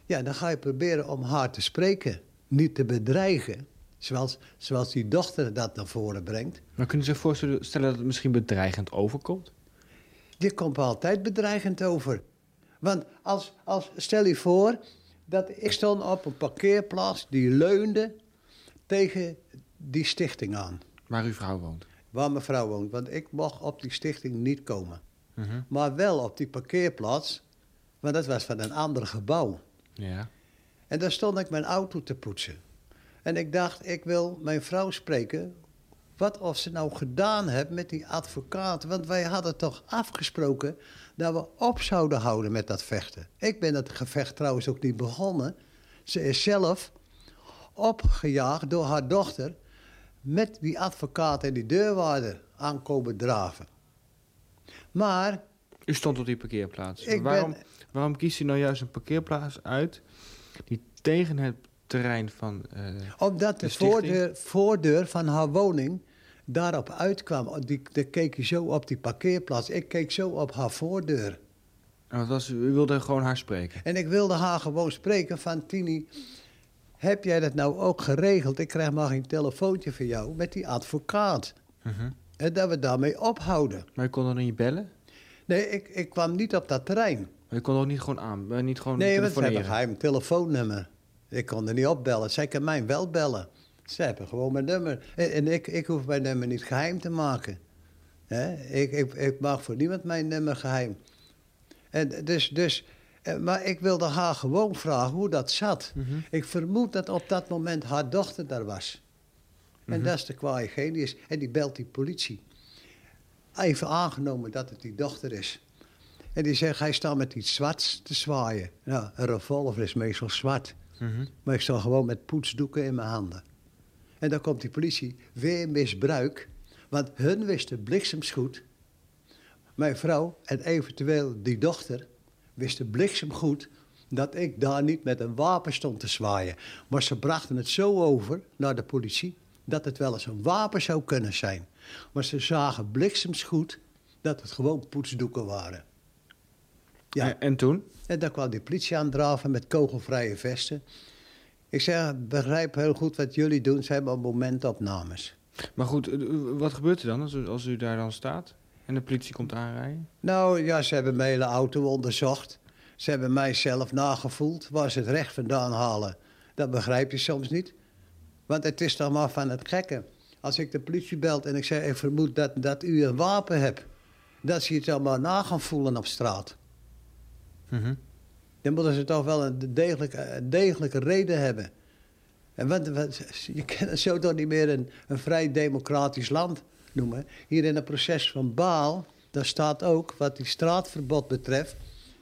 Ja, dan ga je proberen om haar te spreken. Niet te bedreigen. Zoals, zoals die dochter dat naar voren brengt.
Maar kunnen ze zich voorstellen stellen dat het misschien bedreigend overkomt?
Die komt altijd bedreigend over. Want als, als, stel je voor dat ik stond op een parkeerplaats die leunde tegen die stichting aan.
Waar uw vrouw woont.
Waar mijn vrouw woont. Want ik mocht op die stichting niet komen.
Mhm.
Maar wel op die parkeerplaats. Want dat was van een ander gebouw.
Ja.
En daar stond ik mijn auto te poetsen. En ik dacht, ik wil mijn vrouw spreken. Wat of ze nou gedaan heeft met die advocaat. Want wij hadden toch afgesproken dat we op zouden houden met dat vechten. Ik ben het gevecht trouwens ook niet begonnen. Ze is zelf opgejaagd door haar dochter. Met die advocaat en die deurwaarder aankomen draven. Maar
U stond op die parkeerplaats.
Ik
waarom,
ben-
waarom kiest u nou juist een parkeerplaats uit die tegen het terrein van... eh,
Omdat de,
De
voordeur, voordeur van haar woning daarop uitkwam. Oh, Die, die keek je zo op die parkeerplaats. Ik keek zo op haar voordeur.
wat was, u wilde gewoon haar spreken.
En ik wilde haar gewoon spreken van... Tini, heb jij dat nou ook geregeld? Ik krijg maar geen telefoontje van jou met die advocaat.
Mhm.
En dat we daarmee ophouden.
Maar u kon dan niet bellen?
Nee, ik, ik kwam niet op dat terrein.
Maar u kon ook niet gewoon aan, eh, niet gewoon
Nee, want ze hebben een geheim telefoonnummer. Ik kon er niet opbellen. Zij kan mij wel bellen. Ze hebben gewoon mijn nummer. En, en ik, ik hoef mijn nummer niet geheim te maken. Ik, ik, ik mag voor niemand mijn nummer geheim. En dus, dus, maar ik wilde haar gewoon vragen hoe dat zat.
Mhm.
Ik vermoed dat op dat moment haar dochter daar was. En
Mhm.
dat is de kwaaie genius. En die belt die politie. Even aangenomen dat het die dochter is. En die zegt, hij staat met iets zwarts te zwaaien. Nou, een revolver is meestal zwart.
Mhm.
Maar ik sta gewoon met poetsdoeken in mijn handen. En dan komt die politie, weer misbruik. Want hun wisten bliksemsgoed. Mijn vrouw en eventueel die dochter wisten bliksemgoed dat ik daar niet met een wapen stond te zwaaien. Maar ze brachten het zo over naar de politie dat het wel eens een wapen zou kunnen zijn. Maar ze zagen bliksemsgoed dat het gewoon poetsdoeken waren. Ja.
En, en toen?
En daar kwam die politie aandraven met kogelvrije vesten. Ik zeg, begrijp heel goed wat jullie doen, zijn maar momentopnames.
Maar goed, eh, wat gebeurt er dan als u, als u daar dan staat en de politie komt aanrijden?
Nou ja, ze hebben mijn hele auto onderzocht. Ze hebben mij zelf nagevoeld waar ze het recht vandaan halen. Dat begrijp je soms niet. Want het is toch maar van het gekke. Als ik de politie belt en ik zeg, ik vermoed dat, dat u een wapen hebt. Dat ze het allemaal na gaan voelen op straat.
Mhm.
Dan moeten ze toch wel een degelijke, een degelijke reden hebben. En wat, wat- je kan het zo toch niet meer een, een vrij democratisch land noemen. Hier in het proces van Baal, daar staat ook wat die straatverbod betreft...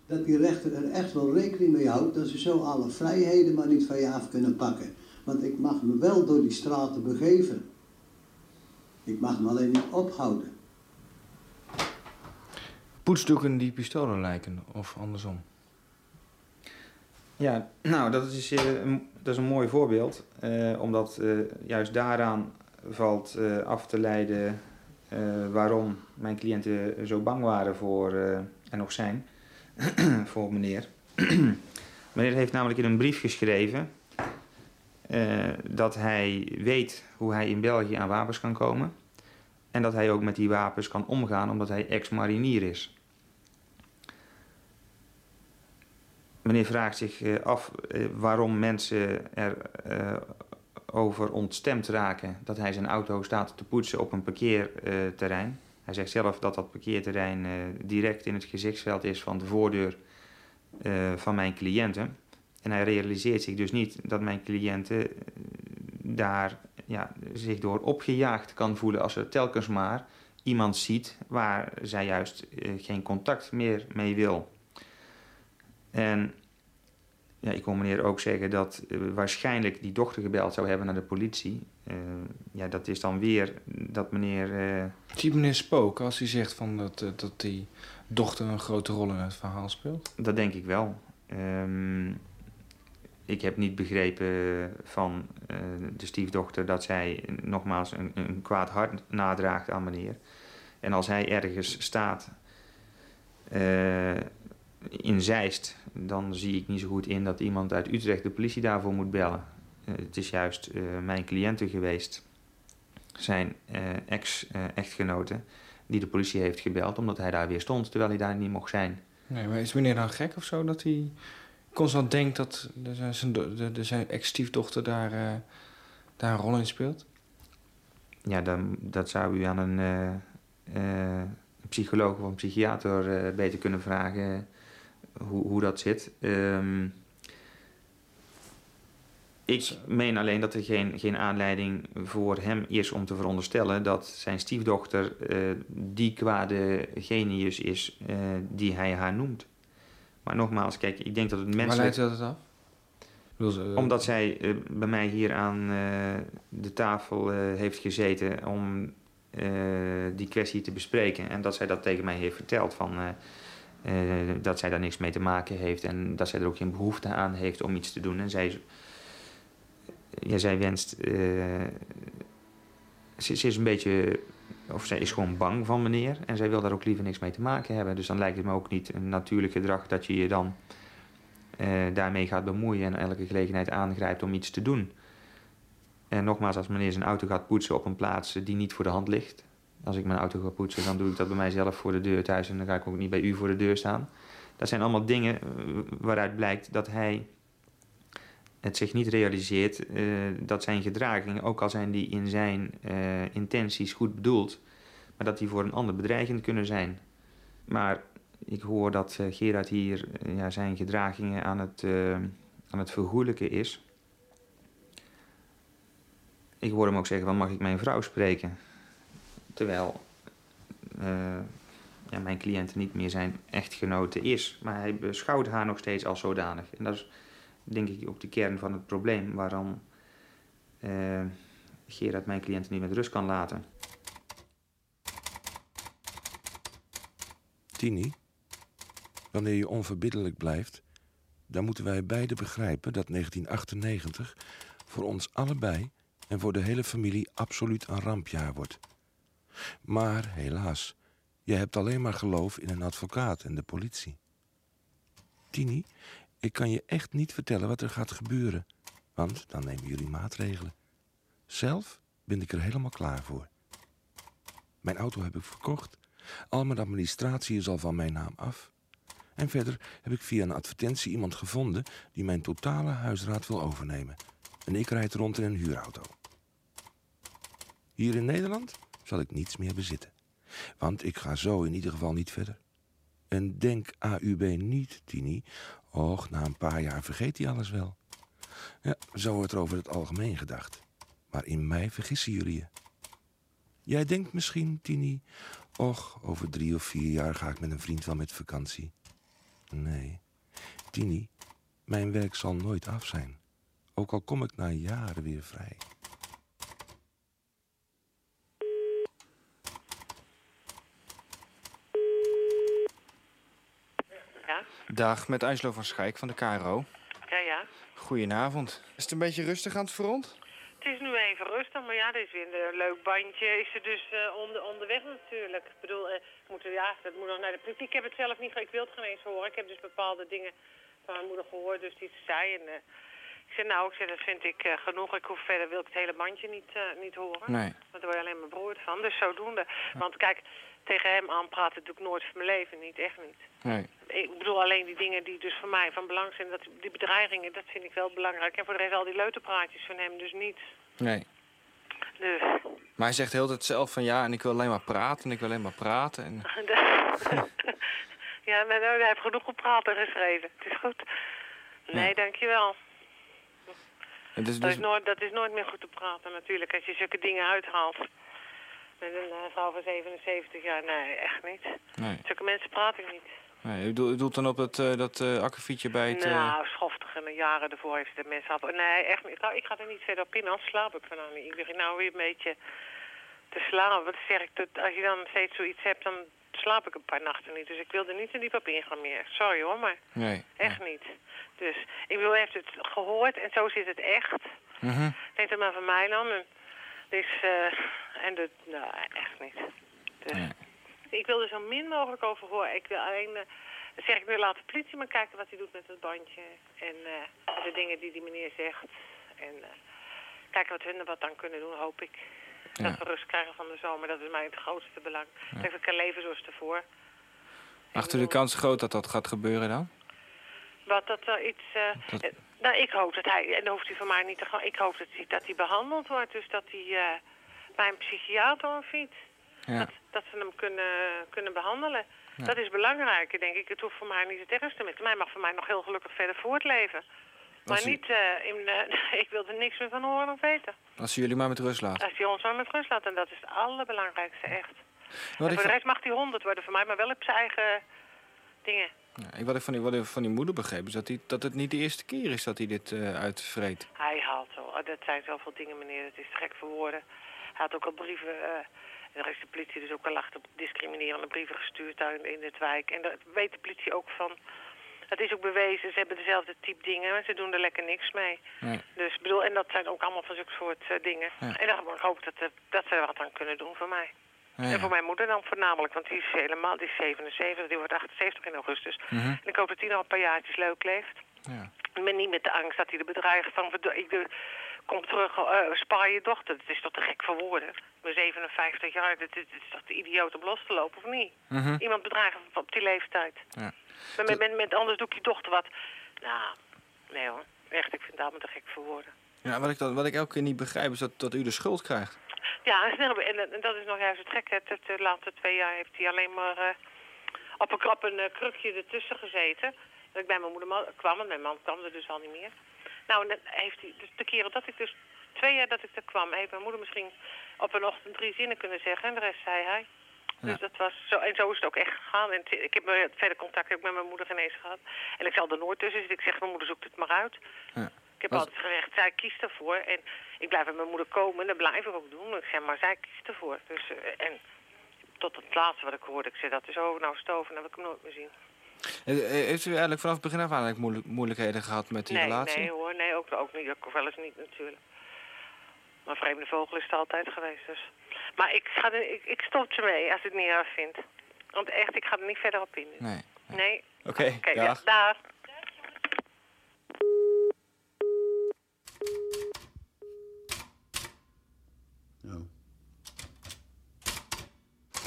dat die rechter er echt wel rekening mee houdt... dat ze zo alle vrijheden maar niet van je af kunnen pakken. Want ik mag me wel door die straten begeven. Ik mag me alleen niet ophouden.
Poetsdoeken die pistolen lijken, of andersom.
Ja, nou, dat is, eh, een, dat is een mooi voorbeeld. eh, omdat eh, juist daaraan valt eh, af te leiden eh, waarom mijn cliënten zo bang waren voor, eh, en nog zijn, voor meneer. meneer heeft namelijk in een brief geschreven dat hij weet hoe hij in België aan wapens kan komen. En dat hij ook met die wapens kan omgaan omdat hij ex-marinier is. meneer vraagt zich af waarom mensen er over ontstemd raken dat hij zijn auto staat te poetsen op een parkeerterrein. Hij zegt zelf dat dat parkeerterrein direct in het gezichtsveld is van de voordeur van mijn cliënten. En hij realiseert zich dus niet dat mijn cliënten daar ja, zich door opgejaagd kan voelen als er telkens maar iemand ziet waar zij juist geen contact meer mee wil. En ja, ik kon meneer ook zeggen dat uh, waarschijnlijk die dochter gebeld zou hebben naar de politie. Uh, ja, dat is dan weer dat meneer... Uh...
Ziet meneer Spook als hij zegt van dat, dat die dochter een grote rol in het verhaal speelt?
Dat denk ik wel. Um, ik heb niet begrepen van de stiefdochter dat zij nogmaals een, een kwaad hart nadraagt aan meneer. En als hij ergens staat in Zeist, dan zie ik niet zo goed in dat iemand uit Utrecht de politie daarvoor moet bellen. Uh, het is juist uh, mijn cliënten geweest, zijn uh, ex-echtgenoten, die de politie heeft gebeld omdat hij daar weer stond, terwijl hij daar niet mocht zijn.
Nee, maar is meneer dan gek of zo dat hij constant denkt dat de, zijn, de, de, zijn ex-stiefdochter daar, daar een rol in speelt?
Ja, dan, dat zou u aan een psycholoog of een psychiater beter kunnen vragen hoe, hoe dat zit. Um, ik meen alleen dat er geen, geen aanleiding voor hem is om te veronderstellen dat zijn stiefdochter uh, die kwade genius is uh, die hij haar noemt. Maar nogmaals, kijk, ik denk dat het menselijk...
Waar leidt dat het af?
Omdat zij uh, bij mij hier aan de tafel heeft gezeten om die kwestie te bespreken. En dat zij dat tegen mij heeft verteld van... Uh, dat zij daar niks mee te maken heeft en dat zij er ook geen behoefte aan heeft om iets te doen. En zij, ja, zij wenst. Uh, ze, is een beetje. Of zij is gewoon bang van meneer en zij wil daar ook liever niks mee te maken hebben. Dus dan lijkt het me ook niet een natuurlijk gedrag dat je je dan uh, daarmee gaat bemoeien en elke gelegenheid aangrijpt om iets te doen. En nogmaals, als meneer zijn auto gaat poetsen op een plaats die niet voor de hand ligt, als ik mijn auto ga poetsen, dan doe ik dat bij mijzelf voor de deur thuis en dan ga ik ook niet bij u voor de deur staan. Dat zijn allemaal dingen eh, waaruit blijkt dat hij het zich niet realiseert uh, dat zijn gedragingen, ook al zijn die in zijn uh, intenties goed bedoeld, maar dat die voor een ander bedreigend kunnen zijn. Maar ik hoor dat Gerard hier ja, zijn gedragingen aan het, aan het vergoelijken is. Ik hoor hem ook zeggen: van, mag ik mijn vrouw spreken? Terwijl uh, ja, mijn cliënt niet meer zijn echtgenote is. Maar hij beschouwt haar nog steeds als zodanig. En dat is denk ik ook de kern van het probleem waarom uh, Gerard mijn cliënt niet met rust kan laten.
Tini, wanneer je onverbiddelijk blijft, dan moeten wij beiden begrijpen dat 1998 voor ons allebei en voor de hele familie absoluut een rampjaar wordt. Maar helaas, je hebt alleen maar geloof in een advocaat en de politie. Tini, ik kan je echt niet vertellen wat er gaat gebeuren, want dan nemen jullie maatregelen. Zelf ben ik er helemaal klaar voor. Mijn auto heb ik verkocht. Al mijn administratie is al van mijn naam af. En verder heb ik via een advertentie iemand gevonden die mijn totale huisraad wil overnemen. En ik rijd rond in een huurauto. Hier in Nederland zal ik niets meer bezitten. Want ik ga zo in ieder geval niet verder. En denk AUB niet, Tini. Och, na een paar jaar vergeet hij alles wel. Ja, zo wordt er over het algemeen gedacht. Maar in mij vergissen jullie je. Jij denkt misschien, Tini... Och, over drie of vier jaar ga ik met een vriend wel met vakantie. Nee, Tini, mijn werk zal nooit af zijn. Ook al kom ik na jaren weer vrij.
Dag, met Angelo van Schijk van de KRO.
Ja, ja.
Goedenavond. Is het een beetje rustig aan het front?
Het is nu even rustig, maar ja, dit is weer een leuk bandje. Is er dus uh, onder, onderweg natuurlijk. Ik bedoel, uh, moeten, ja, dat moet nog naar de politie. Ik heb het zelf niet, ik wil het geen eens horen. Ik heb dus bepaalde dingen van mijn moeder gehoord, dus die zei. En, uh, ik zei, nou, ik zei, dat vind ik genoeg. Ik hoef verder, wil ik het hele bandje niet, niet horen.
Nee.
Want daar word je alleen maar brood van. Dus zodoende. Want kijk, tegen hem aanpraten doe ik nooit van mijn leven niet, echt niet.
Nee.
Ik bedoel alleen die dingen die dus voor mij van belang zijn. Dat, die bedreigingen, dat vind ik wel belangrijk. En voor de rest al die leuterpraatjes van hem dus niet.
Nee.
Dus,
Maar hij zegt heel de tijd zelf van ja, en ik wil alleen maar praten en ik wil alleen maar praten. En...
ja, maar nou, hij heeft genoeg gepraat en geschreven. Het is goed. Nee,
Ja.
dankjewel.
Dus,
Dat
dus,
is, nooit, dat is nooit meer goed te praten natuurlijk, als je zulke dingen uithaalt. Met een eh, vrouw van 77 jaar, nee, echt niet.
nee,
Zulke mensen praat ik niet.
Nee. U doelt dan op het, eh, dat akkefietje bij het... eh,
Nou, schoftig en de jaren ervoor heeft de mensen al... Nee, echt niet. Nou, ik ga er niet verder op in, anders slaap ik vanavond niet. Ik begin nou weer een beetje te slapen. Wat zeg ik, dat als je dan steeds zoiets hebt, dan slaap ik een paar nachten niet. Dus ik wil er niet te diep op ingaan meer. Sorry hoor, maar
nee.
echt niet. Dus ik bedoel, hij heeft het gehoord en zo zit het echt.
Mhm.
Denk er maar van mij dan. En, dus, eh, en dat, nou, echt niet. Dus,
Nee.
Ik wil er zo min mogelijk over horen. Ik wil alleen, dan zeg ik nu laat de politie maar kijken wat hij doet met het bandje. En eh, de dingen die die meneer zegt. En eh, kijken wat we er wat aan kunnen doen, hoop ik.
Ja.
Dat we rust krijgen van de zomer, dat is mij het grootste belang. Dat ik kan leven zoals tevoren.
Achter de
bedoel-
kans groot dat dat gaat gebeuren dan?
Wat dat er iets.
Dat-
nou, ik hoop dat hij. En dan hoeft hij van mij niet te gaan. Ik hoop dat hij, dat hij behandeld wordt. Dus dat hij bij een psychiater iets.
Ja.
Dat, dat ze hem kunnen, kunnen behandelen. Dat is belangrijk, denk ik. Het hoeft voor mij niet het ergste met. Mij mag voor mij nog heel gelukkig verder voortleven. Maar
u-
niet eh, in. eh, ik wil er niks meer van horen of weten.
Als ze jullie maar met rust laten.
Als hij ons maar met rust laat. En dat is het allerbelangrijkste, echt.
Wat
en voor de rest mag hij honderd worden voor mij, maar wel op zijn eigen dingen.
ja, ik- wat ik van die, wat ik van die moeder begreep is dat, hij, dat het niet de eerste keer is dat hij dit eh uitvreet.
Hij haalt zo. oh, Dat zijn zoveel dingen, meneer. Het is te gek voor woorden. Hij had ook al brieven. Daar is de politie dus ook al achter discriminerende brieven gestuurd daar in, het wijk. En daar weet de politie ook van. Het is ook bewezen, ze hebben dezelfde type dingen, maar ze doen er lekker niks mee.
Nee.
Dus bedoel, en dat zijn ook allemaal van zulke soort eh, dingen.
Ja.
En dan ik hoop dat, eh, dat ze er wat aan kunnen doen voor mij.
Ja,
En voor mijn moeder dan voornamelijk, want die is helemaal, die is 77, die wordt 78 in augustus.
Mhm.
En ik hoop dat die nog een paar jaartjes leuk leeft.
Ja.
Maar niet met de angst dat hij de bedreigt van... Ik kom terug, eh, spaar je dochter. Dat is toch te gek voor woorden. Ben 57 jaar, dit, dit is toch idioot om los te lopen, of niet?
Mhm.
Iemand bedreigen op die leeftijd.
Ja.
Maar met, met, met anders doe ik je dochter wat. Nou, nee hoor. Echt, ik vind het allemaal te gek voor woorden.
Ja, wat, ik dan, wat ik elke keer niet begrijp is dat, dat u de schuld krijgt.
Ja, en, en, dat is nog juist het gekke. Het, de laatste twee jaar heeft hij alleen maar eh, op een krap een eh, krukje ertussen gezeten. Dat ik bij mijn moeder kwam, en mijn man kwam er dus al niet meer. Nou, en dan heeft hij, dus de keren dat ik dus, twee jaar dat ik er kwam, heeft mijn moeder misschien op een ochtend drie zinnen kunnen zeggen. En de rest zei hij. Dus dat was zo, en zo is het ook echt gegaan. En ik heb me- verder contact ook met mijn moeder geen eens gehad. En ik zal er nooit tussen zitten. Ik zeg, mijn moeder zoekt het maar uit.
Ja.
Ik heb
Was-
altijd gezegd, zij kiest ervoor. En ik blijf met mijn moeder komen en dat blijf ik ook doen. Ik zeg, maar zij kiest ervoor. Dus, eh, en tot het laatste wat ik hoorde, ik zei, dat is over nou stoven, dan heb ik hem nooit meer zien.
Eh, eh, Heeft u eigenlijk vanaf het begin af aan eigenlijk moeilijkheden gehad met die
nee,
relatie?
nee hoor, nee, ook, ook niet. Ook wel eens niet natuurlijk. Maar vreemde vogel is het altijd geweest dus. Maar ik, ga er, ik, ik stop ermee als ik het niet erg vind. Want echt, ik ga er niet verder op in.
Nee.
Nee?
Oké,
Oké, ja,
dag.
daar.
Nou,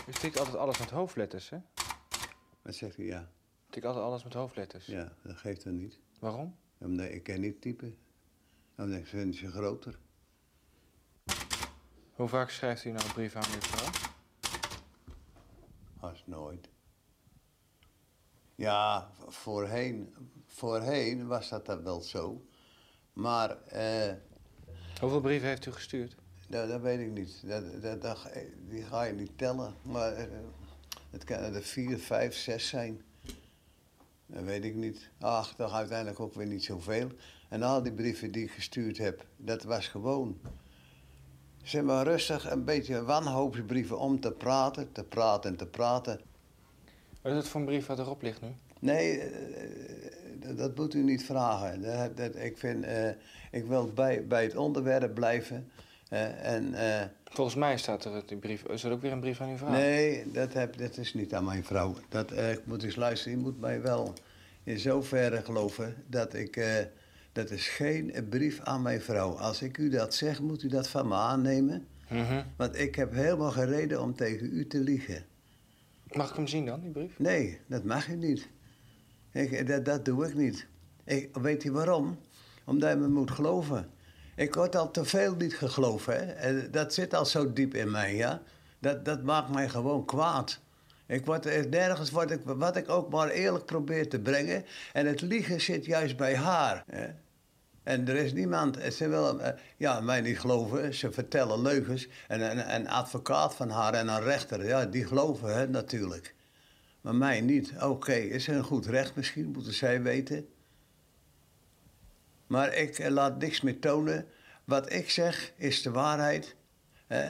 U stikt altijd alles met hoofdletters, hè?
wat zegt hij? Ja,
U stikt altijd alles met hoofdletters.
ja, dat geeft dan niet.
Waarom?
Omdat ik kan niet typen. Omdat ik vind ze groter.
Hoe vaak schrijft u nou een brief aan uw vrouw?
Als nooit. Ja, voorheen, voorheen was dat dan wel zo. Maar eh,
Hoeveel brieven heeft u gestuurd?
dat, dat weet ik niet. Dat, dat, dat, die ga je niet tellen. Maar eh, het kan er vier, vijf, zes zijn. Dat weet ik niet. Ach, toch uiteindelijk ook weer niet zoveel. En al die brieven die ik gestuurd heb, dat was gewoon. Zeg maar rustig, een beetje wanhoopsbrieven om te praten, te praten en te praten.
Wat is het voor een brief wat erop ligt nu?
Nee, eh, dat- dat moet u niet vragen. Dat, dat, ik, vind, eh, ik wil bij, bij het onderwerp blijven. eh, en,
Volgens mij staat er die brief. Is er ook weer een brief aan uw vrouw?
nee, dat, heb, dat is niet aan mijn vrouw. Dat, ik moet eens luisteren. Je moet mij wel in zoverre geloven dat ik... dat is geen brief aan mijn vrouw. Als ik u dat zeg, moet u dat van me aannemen.
Mhm.
Want ik heb helemaal geen reden om tegen u te liegen.
Mag ik hem zien dan, die brief?
Nee, dat mag u niet. Ik, dat, dat doe ik niet. Ik, weet je waarom? Omdat je me moet geloven. Ik word al te veel niet geloven. Hè? En dat zit al zo diep in mij, ja. Dat, dat maakt mij gewoon kwaad. Ik word, nergens word ik, wat ik ook maar eerlijk probeer te brengen. En het liegen zit juist bij haar. Hè? En er is niemand, ze willen eh, ja, mij niet geloven, ze vertellen leugens. En een, advocaat van haar en een rechter, ja, die geloven het natuurlijk. Maar mij niet. Oké, is er een goed recht misschien, moeten zij weten. Maar ik eh, laat niks meer tonen. Wat ik zeg is de waarheid.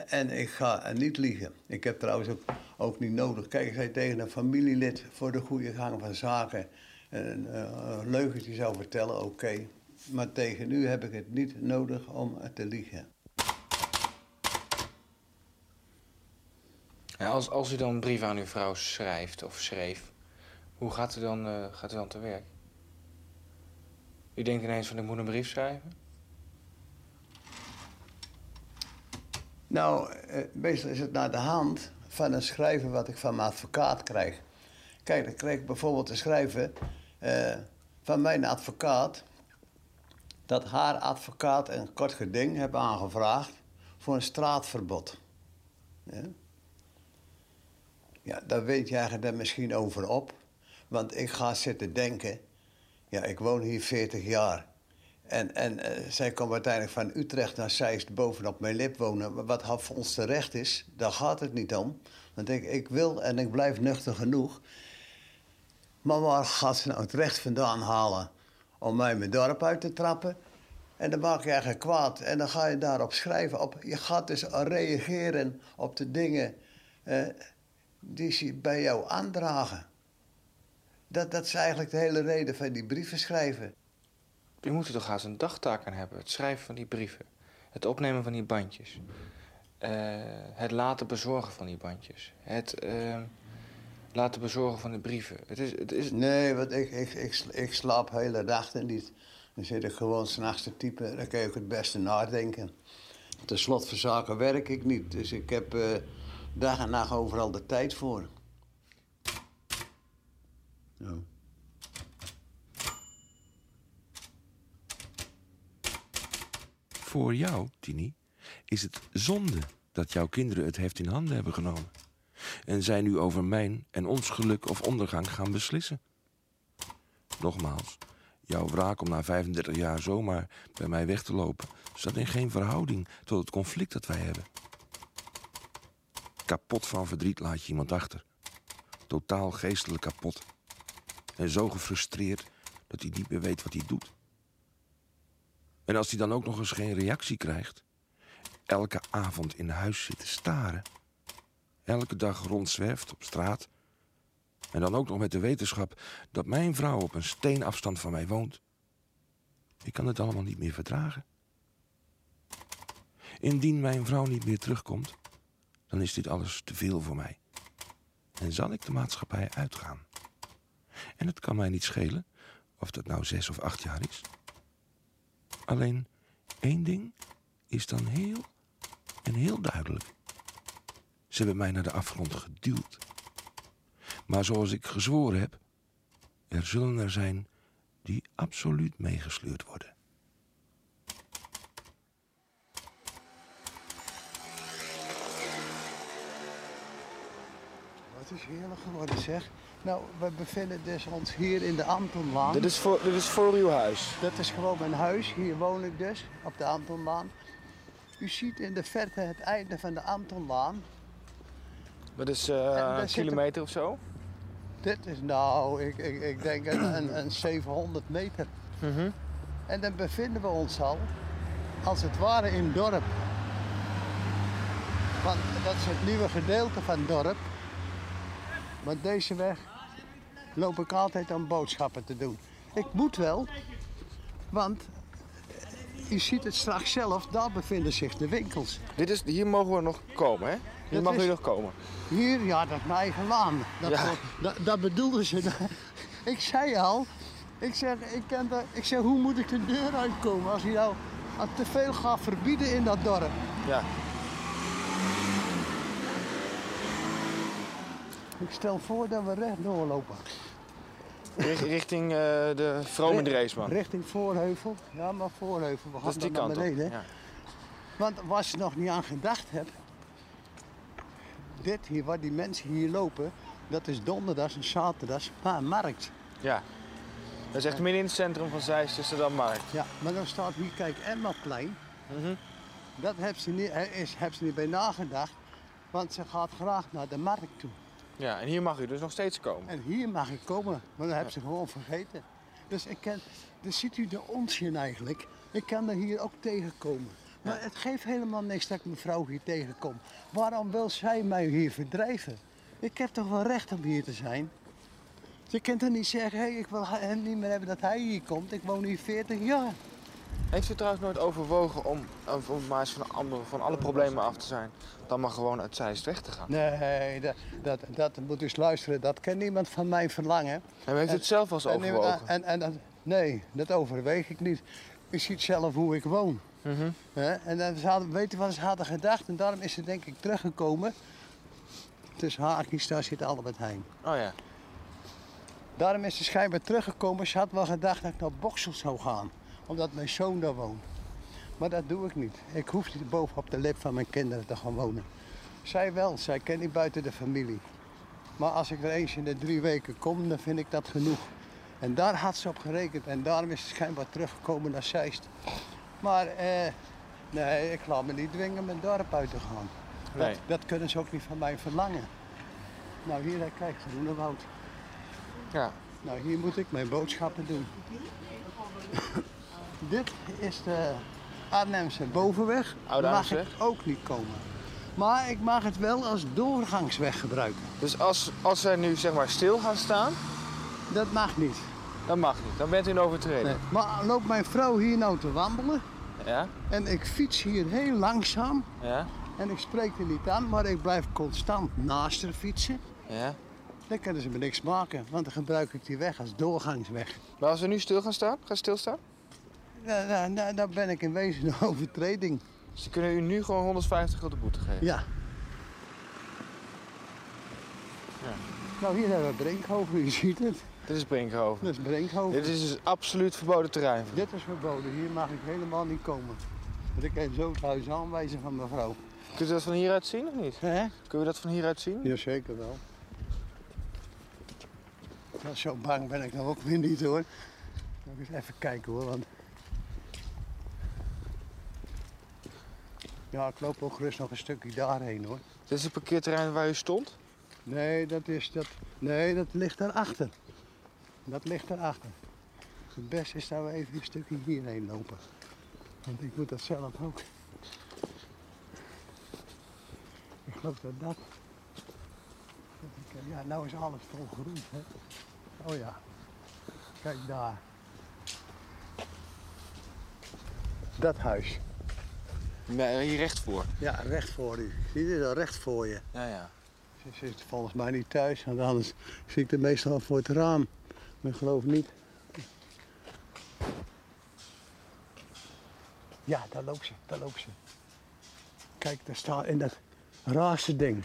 en ik ga niet liegen. Ik heb trouwens ook, ook niet nodig. Kijk, je tegen een familielid voor de goede gang van zaken een, uh, een leugentje zou vertellen, oké. Maar tegen u heb ik het niet nodig om te liegen.
Ja, als, als u dan een brief aan uw vrouw schrijft of schreef, hoe gaat u dan, uh, gaat u dan te werk? U denkt ineens van ik moet een brief schrijven?
Nou, eh, meestal is het naar de hand van een schrijven wat ik van mijn advocaat krijg. Kijk, dan krijg ik bijvoorbeeld te schrijven uh, van mijn advocaat dat haar advocaat een kort geding heeft aangevraagd voor een straatverbod. Ja, ja daar weet jij er misschien over op. Want ik ga zitten denken, ja, ik woon hier 40 jaar. En, en uh, zij komt uiteindelijk van Utrecht naar Zeist bovenop mijn lip wonen. Wat voor ons terecht is, daar gaat het niet om. Want ik, ik wil en ik blijf nuchter genoeg. Maar gaat ze nou het recht vandaan halen om mij mijn dorp uit te trappen? En dan maak je eigenlijk kwaad. En dan ga je daarop schrijven. Op, je gaat dus reageren op de dingen eh, die ze bij jou aandragen. Dat, dat is eigenlijk de hele reden van die brieven schrijven.
Je moet er toch haast een dagtaak aan hebben. Het schrijven van die brieven. Het opnemen van die bandjes. Uh, het laten bezorgen van die bandjes. Het uh, laten bezorgen van de brieven. Het is, het is...
Nee, want ik, ik, ik, ik slaap hele dagen niet. Dan zit ik gewoon s'nachts te typen. Dan kan je ook het beste nadenken. Ten slotte van zaken werk ik niet. Dus ik heb uh, dag en nacht overal de tijd voor. Oh.
Voor jou, Tini, is het zonde dat jouw kinderen het heft in handen hebben genomen. En zij nu over mijn en ons geluk of ondergang gaan beslissen. Nogmaals, jouw wraak om na 35 jaar zomaar bij mij weg te lopen... staat in geen verhouding tot het conflict dat wij hebben. Kapot van verdriet laat je iemand achter. Totaal geestelijk kapot. En zo gefrustreerd dat hij niet meer weet wat hij doet. En als hij dan ook nog eens geen reactie krijgt, elke avond in huis zit te staren, elke dag rondzwerft op straat, en dan ook nog met de wetenschap dat mijn vrouw op een steenafstand van mij woont. Ik kan het allemaal niet meer verdragen. Indien mijn vrouw niet meer terugkomt, dan is dit alles te veel voor mij. En zal ik de maatschappij uitgaan. En het kan mij niet schelen of dat nou zes of acht jaar is. Alleen één ding is dan heel en heel duidelijk. Ze hebben mij naar de afgrond geduwd. Maar zoals ik gezworen heb, er zullen er zijn die absoluut meegesleurd worden.
Wat is heerlijk geworden zeg. Nou, we bevinden dus ons hier in de Antonlaan.
Dit is voor, dit is voor uw huis?
Dat is gewoon mijn huis. Hier woon ik dus, op de Antonlaan. U ziet in de verte het einde van de Antonlaan.
Dat is uh, een kilometer of zo?
Dit is nou, ik, ik, ik denk een, een, een 700 meter.
Mm -hmm.
En dan bevinden we ons al, als het ware, in het dorp. Want dat is het nieuwe gedeelte van het dorp. Maar deze weg loop ik altijd om boodschappen te doen. Ik moet wel, want je ziet het straks zelf, daar bevinden zich de winkels.
Dit is, hier mogen we nog komen, hè? Hier mag u nog komen.
Hier, ja, dat is mijn eigen laan. Dat,
Ja.
dat, dat bedoelden ze. ik zei al, ik zeg, ik, ken de, ik zeg, hoe moet ik de deur uitkomen als je nou aan te veel gaat verbieden in dat dorp?
Ja.
Ik stel voor dat we recht doorlopen.
richting uh, de Vrome Dreesman?
Richting Voorheuvel. Ja, maar Voorheuvel. We gaan
die
naar
kant
beneden.
Ja.
Want als je nog niet aan gedacht hebt. Dit hier, waar die mensen hier lopen. Dat is donderdags en zaterdags maar een markt.
Ja. Dat is echt midden in het centrum van Zeist, tussen dan markt.
Ja, maar dan staat hier, kijk, Emmaplein.
Mhm.
Dat heeft ze, niet, is, heeft ze niet bij nagedacht. Want ze gaat graag naar de markt toe.
Ja, en hier mag u dus nog steeds komen.
En hier mag ik komen, maar dat heb ze gewoon vergeten. Dus ik ken, dus ziet u de onzin eigenlijk. Ik kan er hier ook tegenkomen. Maar het geeft helemaal niks dat ik mevrouw hier tegenkom. Waarom wil zij mij hier verdrijven? Ik heb toch wel recht om hier te zijn? Je kunt toch niet zeggen, hey, ik wil hem niet meer hebben dat hij hier komt. Ik woon hier 40 jaar.
Heeft u trouwens nooit overwogen om, om maar eens van, andere, van alle problemen af te zijn, dan maar gewoon uit Zeist weg te gaan?
Nee, dat, dat, dat moet eens luisteren. Dat kan niemand van mij verlangen.
En heeft u het zelf wel eens overwogen?
En, en, en, nee, dat overweeg ik niet. Ik zie zelf hoe ik woon.
Mm
En dan hadden, weet je wat ze hadden gedacht? En daarom is ze denk ik teruggekomen. Tussen haakjes, daar zit Albert Heijn.
Oh ja.
Daarom is ze schijnbaar teruggekomen. Ze had wel gedacht dat ik naar Boksel zou gaan. Omdat mijn zoon daar woont. Maar dat doe ik niet. Ik hoef niet bovenop de lip van mijn kinderen te gaan wonen. Zij wel, zij kent niet buiten de familie. Maar als ik er eens in de drie weken kom, dan vind ik dat genoeg. En daar had ze op gerekend en daarom is ze schijnbaar teruggekomen naar Zeist. Maar eh, nee, ik laat me niet dwingen mijn dorp uit te gaan.
Nee.
Dat, dat kunnen ze ook niet van mij verlangen. Nou, hier, kijk, Groenewoud.
Ja.
Nou, hier moet ik mijn boodschappen doen. Dit is de Arnhemse bovenweg.
Oude
mag ik ook niet komen. Maar ik mag het wel als doorgangsweg gebruiken.
Dus als, als zij nu zeg maar stil gaan staan,
Dat mag niet.
dan mag niet. Dan bent u een overtreder.
Nee. Maar loopt mijn vrouw hier nou te wandelen
Ja?
en ik fiets hier heel langzaam
Ja?
en ik spreek er niet aan, maar ik blijf constant naast haar fietsen.
Ja?
Dan kunnen ze me niks maken, want dan gebruik ik die weg als doorgangsweg.
Maar als we nu stil gaan staan, gaan stilstaan?
Nou, nou, nou, ben ik in wezen een overtreding.
Ze kunnen u nu gewoon 150 gulden boete geven.
Ja.
Ja.
Nou, hier hebben we Brinkhoven, je ziet het.
Dit is Brinkhoven.
Dat is Brinkhoven.
Dit is dus absoluut verboden terrein.
Dit is verboden, hier mag ik helemaal niet komen. Want ik kan zo het huis aanwijzen van mevrouw.
Kunt u dat van hieruit zien of niet?
Hè?
Kunnen we dat van hieruit zien?
Jazeker wel. Nou, zo bang ben ik nou ook weer niet hoor. Moet ik eens even kijken hoor, want... Ja, ik loop ook gerust nog een stukje daarheen hoor.
Dit is het parkeerterrein waar u stond?
Nee, dat is dat. Nee, dat ligt daarachter. Dat ligt daarachter. Het beste is dat we even een stukje hierheen lopen. Want ik moet dat zelf ook. Ik geloof dat dat. Ja, nou is alles vol groen. Hè? Oh ja. Kijk daar. Dat huis.
Hier recht voor.
Ja, recht voor u. Zie je dat? Recht voor je.
Ja, ja.
Ze zit volgens mij niet thuis, want anders zie ik er meestal voor het raam. Maar ik geloof niet. Ja, daar loopt ze, daar loopt ze. Kijk, daar staat in dat raarste ding.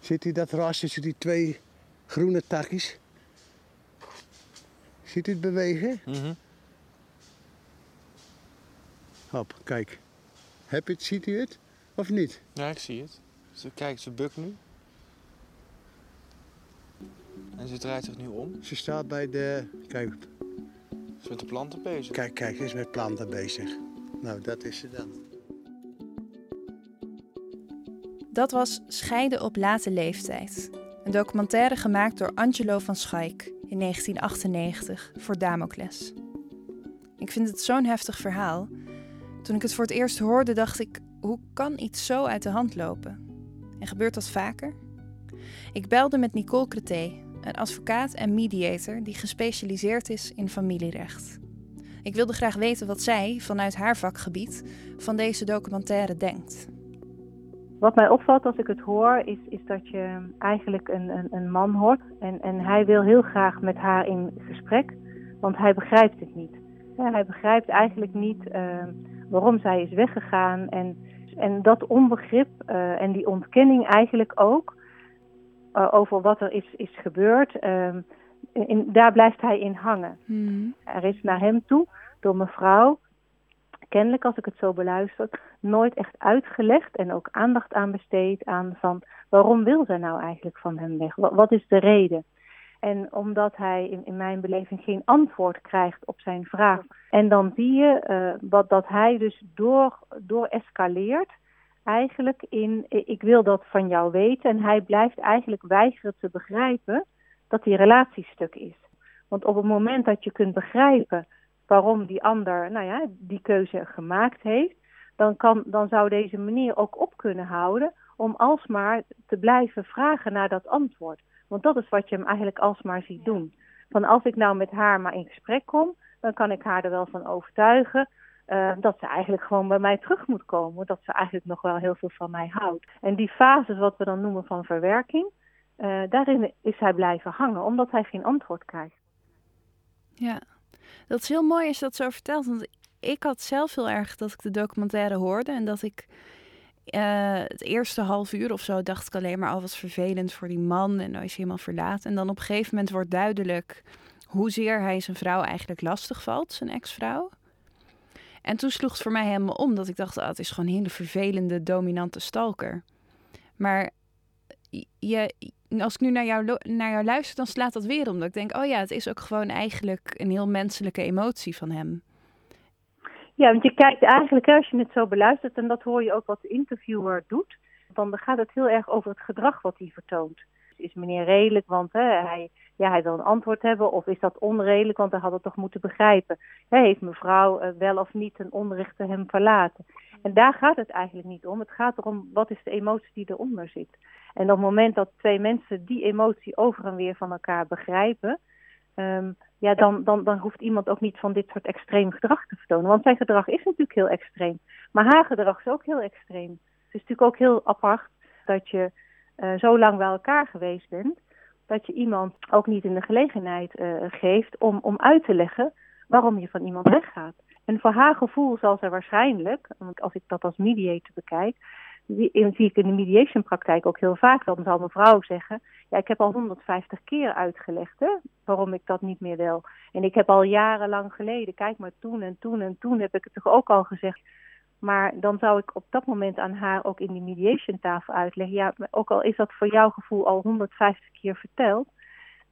Ziet u dat raar tussen die twee groene takjes? Ziet u het bewegen?
Mhm.
Hop, kijk. Heb je het, ziet u het? Of niet?
Ja, ik zie het. Ze kijkt, ze bukt nu. En ze draait zich nu om.
Ze staat bij de... Kijk,
Ze is met de planten bezig.
Kijk, kijk, ze is met planten bezig. Nou, dat is ze dan.
Dat was Scheiden op late leeftijd. Een documentaire gemaakt door Angelo van Schaik in 1998 voor Damocles. Ik vind het zo'n heftig verhaal. Toen ik het voor het eerst hoorde, dacht ik: hoe kan iets zo uit de hand lopen? En gebeurt dat vaker? Ik belde met Nicole Creté, een advocaat en mediator die gespecialiseerd is in familierecht. Ik wilde graag weten wat zij, vanuit haar vakgebied, van deze documentaire denkt.
Wat mij opvalt als ik het hoor, is, is dat je eigenlijk een, een, een man hoort. En, en hij wil heel graag met haar in gesprek, want hij begrijpt het niet. Ja, hij begrijpt eigenlijk niet eh, waarom zij is weggegaan. En, en dat onbegrip eh, en die ontkenning eigenlijk ook eh, over wat er is, is gebeurd. eh, in, daar blijft hij in hangen.
Hmm.
Er is naar hem toe door mevrouw, kennelijk als ik het zo beluister, nooit echt uitgelegd en ook aandacht aan besteed aan van waarom wil zij nou eigenlijk van hem weg? Wat, wat is de reden? En omdat hij in, in, mijn beleving geen antwoord krijgt op zijn vraag. En dan zie je uh, wat, dat hij dus door, door escaleert eigenlijk in ik wil dat van jou weten. En hij blijft eigenlijk weigeren te begrijpen dat die relatiestuk is. Want op het moment dat je kunt begrijpen waarom die ander nou ja, die keuze gemaakt heeft, dan, kan, dan zou deze meneer ook op kunnen houden om alsmaar te blijven vragen naar dat antwoord. Want dat is wat je hem eigenlijk alsmaar ziet doen. Van als ik nou met haar maar in gesprek kom, dan kan ik haar er wel van overtuigen uh, dat ze eigenlijk gewoon bij mij terug moet komen. Dat ze eigenlijk nog wel heel veel van mij houdt. En die fase, wat we dan noemen van verwerking, uh, daarin is hij blijven hangen, omdat hij geen antwoord krijgt.
Ja, dat is heel mooi als je dat zo vertelt. Want ik had zelf heel erg dat ik de documentaire hoorde en dat ik uh, het eerste half uur of zo dacht ik alleen maar al oh, wat vervelend voor die man en nou is helemaal verlaten. En dan op een gegeven moment wordt duidelijk hoezeer hij zijn vrouw eigenlijk lastig valt, zijn ex-vrouw. En toen sloeg het voor mij helemaal om dat ik dacht, oh, het is gewoon een hele vervelende, dominante stalker. Maar je, als ik nu naar jou, naar jou luister, dan slaat dat weer om. Dat ik denk, oh ja, het is ook gewoon eigenlijk een heel menselijke emotie van hem.
Ja, want je kijkt eigenlijk, als je het zo beluistert, en dat hoor je ook wat de interviewer doet, dan gaat het heel erg over het gedrag wat hij vertoont. Is meneer redelijk, want hè, hij, ja, hij wil een antwoord hebben, of is dat onredelijk, want hij had het toch moeten begrijpen. Heeft mevrouw uh, wel of niet een onrechte hem verlaten? En daar gaat het eigenlijk niet om. Het gaat erom, wat is de emotie die eronder zit? En op het moment dat twee mensen die emotie over en weer van elkaar begrijpen, um, ja, dan, dan, dan hoeft iemand ook niet van dit soort extreem gedrag te vertonen. Want zijn gedrag is natuurlijk heel extreem. Maar haar gedrag is ook heel extreem. Het is natuurlijk ook heel apart dat je uh, zo lang bij elkaar geweest bent, dat je iemand ook niet in de gelegenheid uh, geeft om, om uit te leggen waarom je van iemand weggaat. En voor haar gevoel zal ze waarschijnlijk, als ik dat als mediator bekijk, zie ik in de mediation praktijk ook heel vaak. Dan zal mevrouw zeggen, ja, ik heb al 150 keer uitgelegd hè, waarom ik dat niet meer wil. En ik heb al jarenlang geleden, kijk maar toen en toen en toen heb ik het toch ook al gezegd. Maar dan zou ik op dat moment aan haar ook in die mediation tafel uitleggen. Ja, ook al is dat voor jouw gevoel al 150 keer verteld.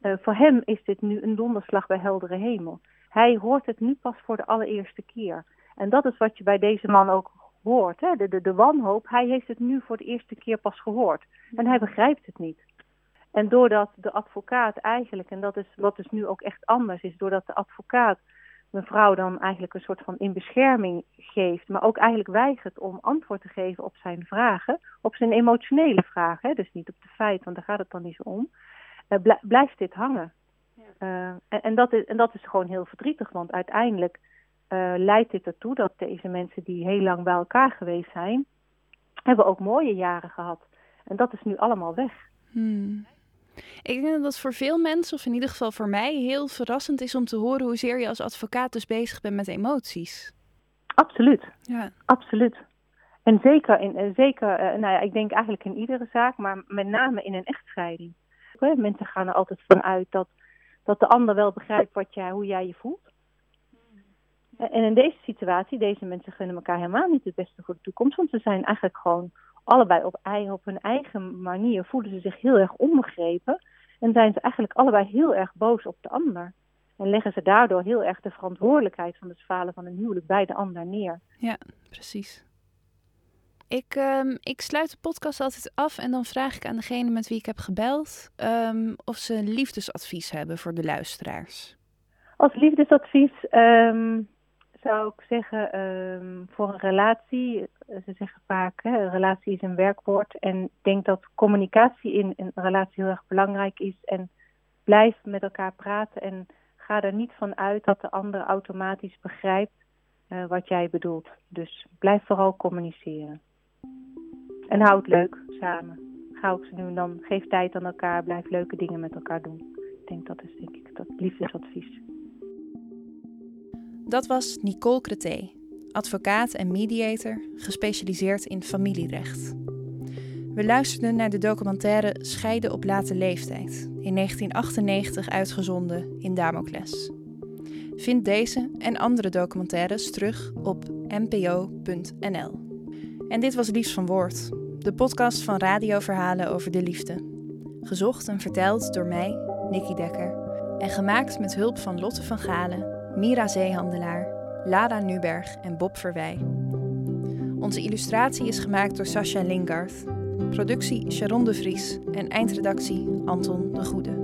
Uh, voor hem is dit nu een donderslag bij heldere hemel. Hij hoort het nu pas voor de allereerste keer. En dat is wat je bij deze man ook hoort. Hè? De, de, de wanhoop, hij heeft het nu voor de eerste keer pas gehoord. En hij begrijpt het niet. En doordat de advocaat eigenlijk, en dat is wat dus nu ook echt anders is, doordat de advocaat mevrouw dan eigenlijk een soort van in bescherming geeft, maar ook eigenlijk weigert om antwoord te geven op zijn vragen, op zijn emotionele vragen, hè? dus niet op de feiten, want daar gaat het dan niet zo om, uh, blijft dit hangen. Ja. Uh, en, en, dat is, en dat is gewoon heel verdrietig, want uiteindelijk uh, leidt dit ertoe dat deze mensen die heel lang bij elkaar geweest zijn, hebben ook mooie jaren gehad. En dat is nu allemaal weg.
Hmm. Ik denk dat dat voor veel mensen, of in ieder geval voor mij, heel verrassend is om te horen hoezeer je als advocaat dus bezig bent met emoties.
Absoluut.
Ja.
Absoluut. En zeker, in, eh, zeker uh, nou ja, ik denk eigenlijk in iedere zaak, maar met name in een echtscheiding. Mensen gaan er altijd vanuit dat, dat de ander wel begrijpt wat jij, hoe jij je voelt. En in deze situatie, deze mensen gunnen elkaar helemaal niet het beste voor de toekomst. Want ze zijn eigenlijk gewoon allebei op, op hun eigen manier, voelen ze zich heel erg onbegrepen. En zijn ze eigenlijk allebei heel erg boos op de ander. En leggen ze daardoor heel erg de verantwoordelijkheid van het falen van een huwelijk bij de ander neer.
Ja, precies. Ik, um, ik sluit de podcast altijd af en dan vraag ik aan degene met wie ik heb gebeld um, of ze liefdesadvies hebben voor de luisteraars.
Als liefdesadvies um, zou ik zeggen, um, voor een relatie, eh, ze zeggen vaak, hè, relatie is een werkwoord. En ik denk dat communicatie in een relatie heel erg belangrijk is. En blijf met elkaar praten en ga er niet van uit dat de ander automatisch begrijpt uh, wat jij bedoelt. Dus blijf vooral communiceren. En houd leuk samen. Ga ook zo nu en dan, geef tijd aan elkaar, blijf leuke dingen met elkaar doen. Ik denk dat is denk ik dat liefdesadvies.
Dat was Nicole Creté, advocaat en mediator, gespecialiseerd in familierecht. We luisterden naar de documentaire Scheiden op late leeftijd, in 1998 uitgezonden in Damocles. Vind deze en andere documentaires terug op npo.nl. En dit was Liefs van Woord, de podcast van radioverhalen over de liefde. Gezocht en verteld door mij, Nicky Dekker, en gemaakt met hulp van Lotte van Galen, Mira Zeehandelaar, Lara Nuberg en Bob Verwij. Onze illustratie is gemaakt door Sascha Lingard. Productie Sharon de Vries en eindredactie Anton de Goede.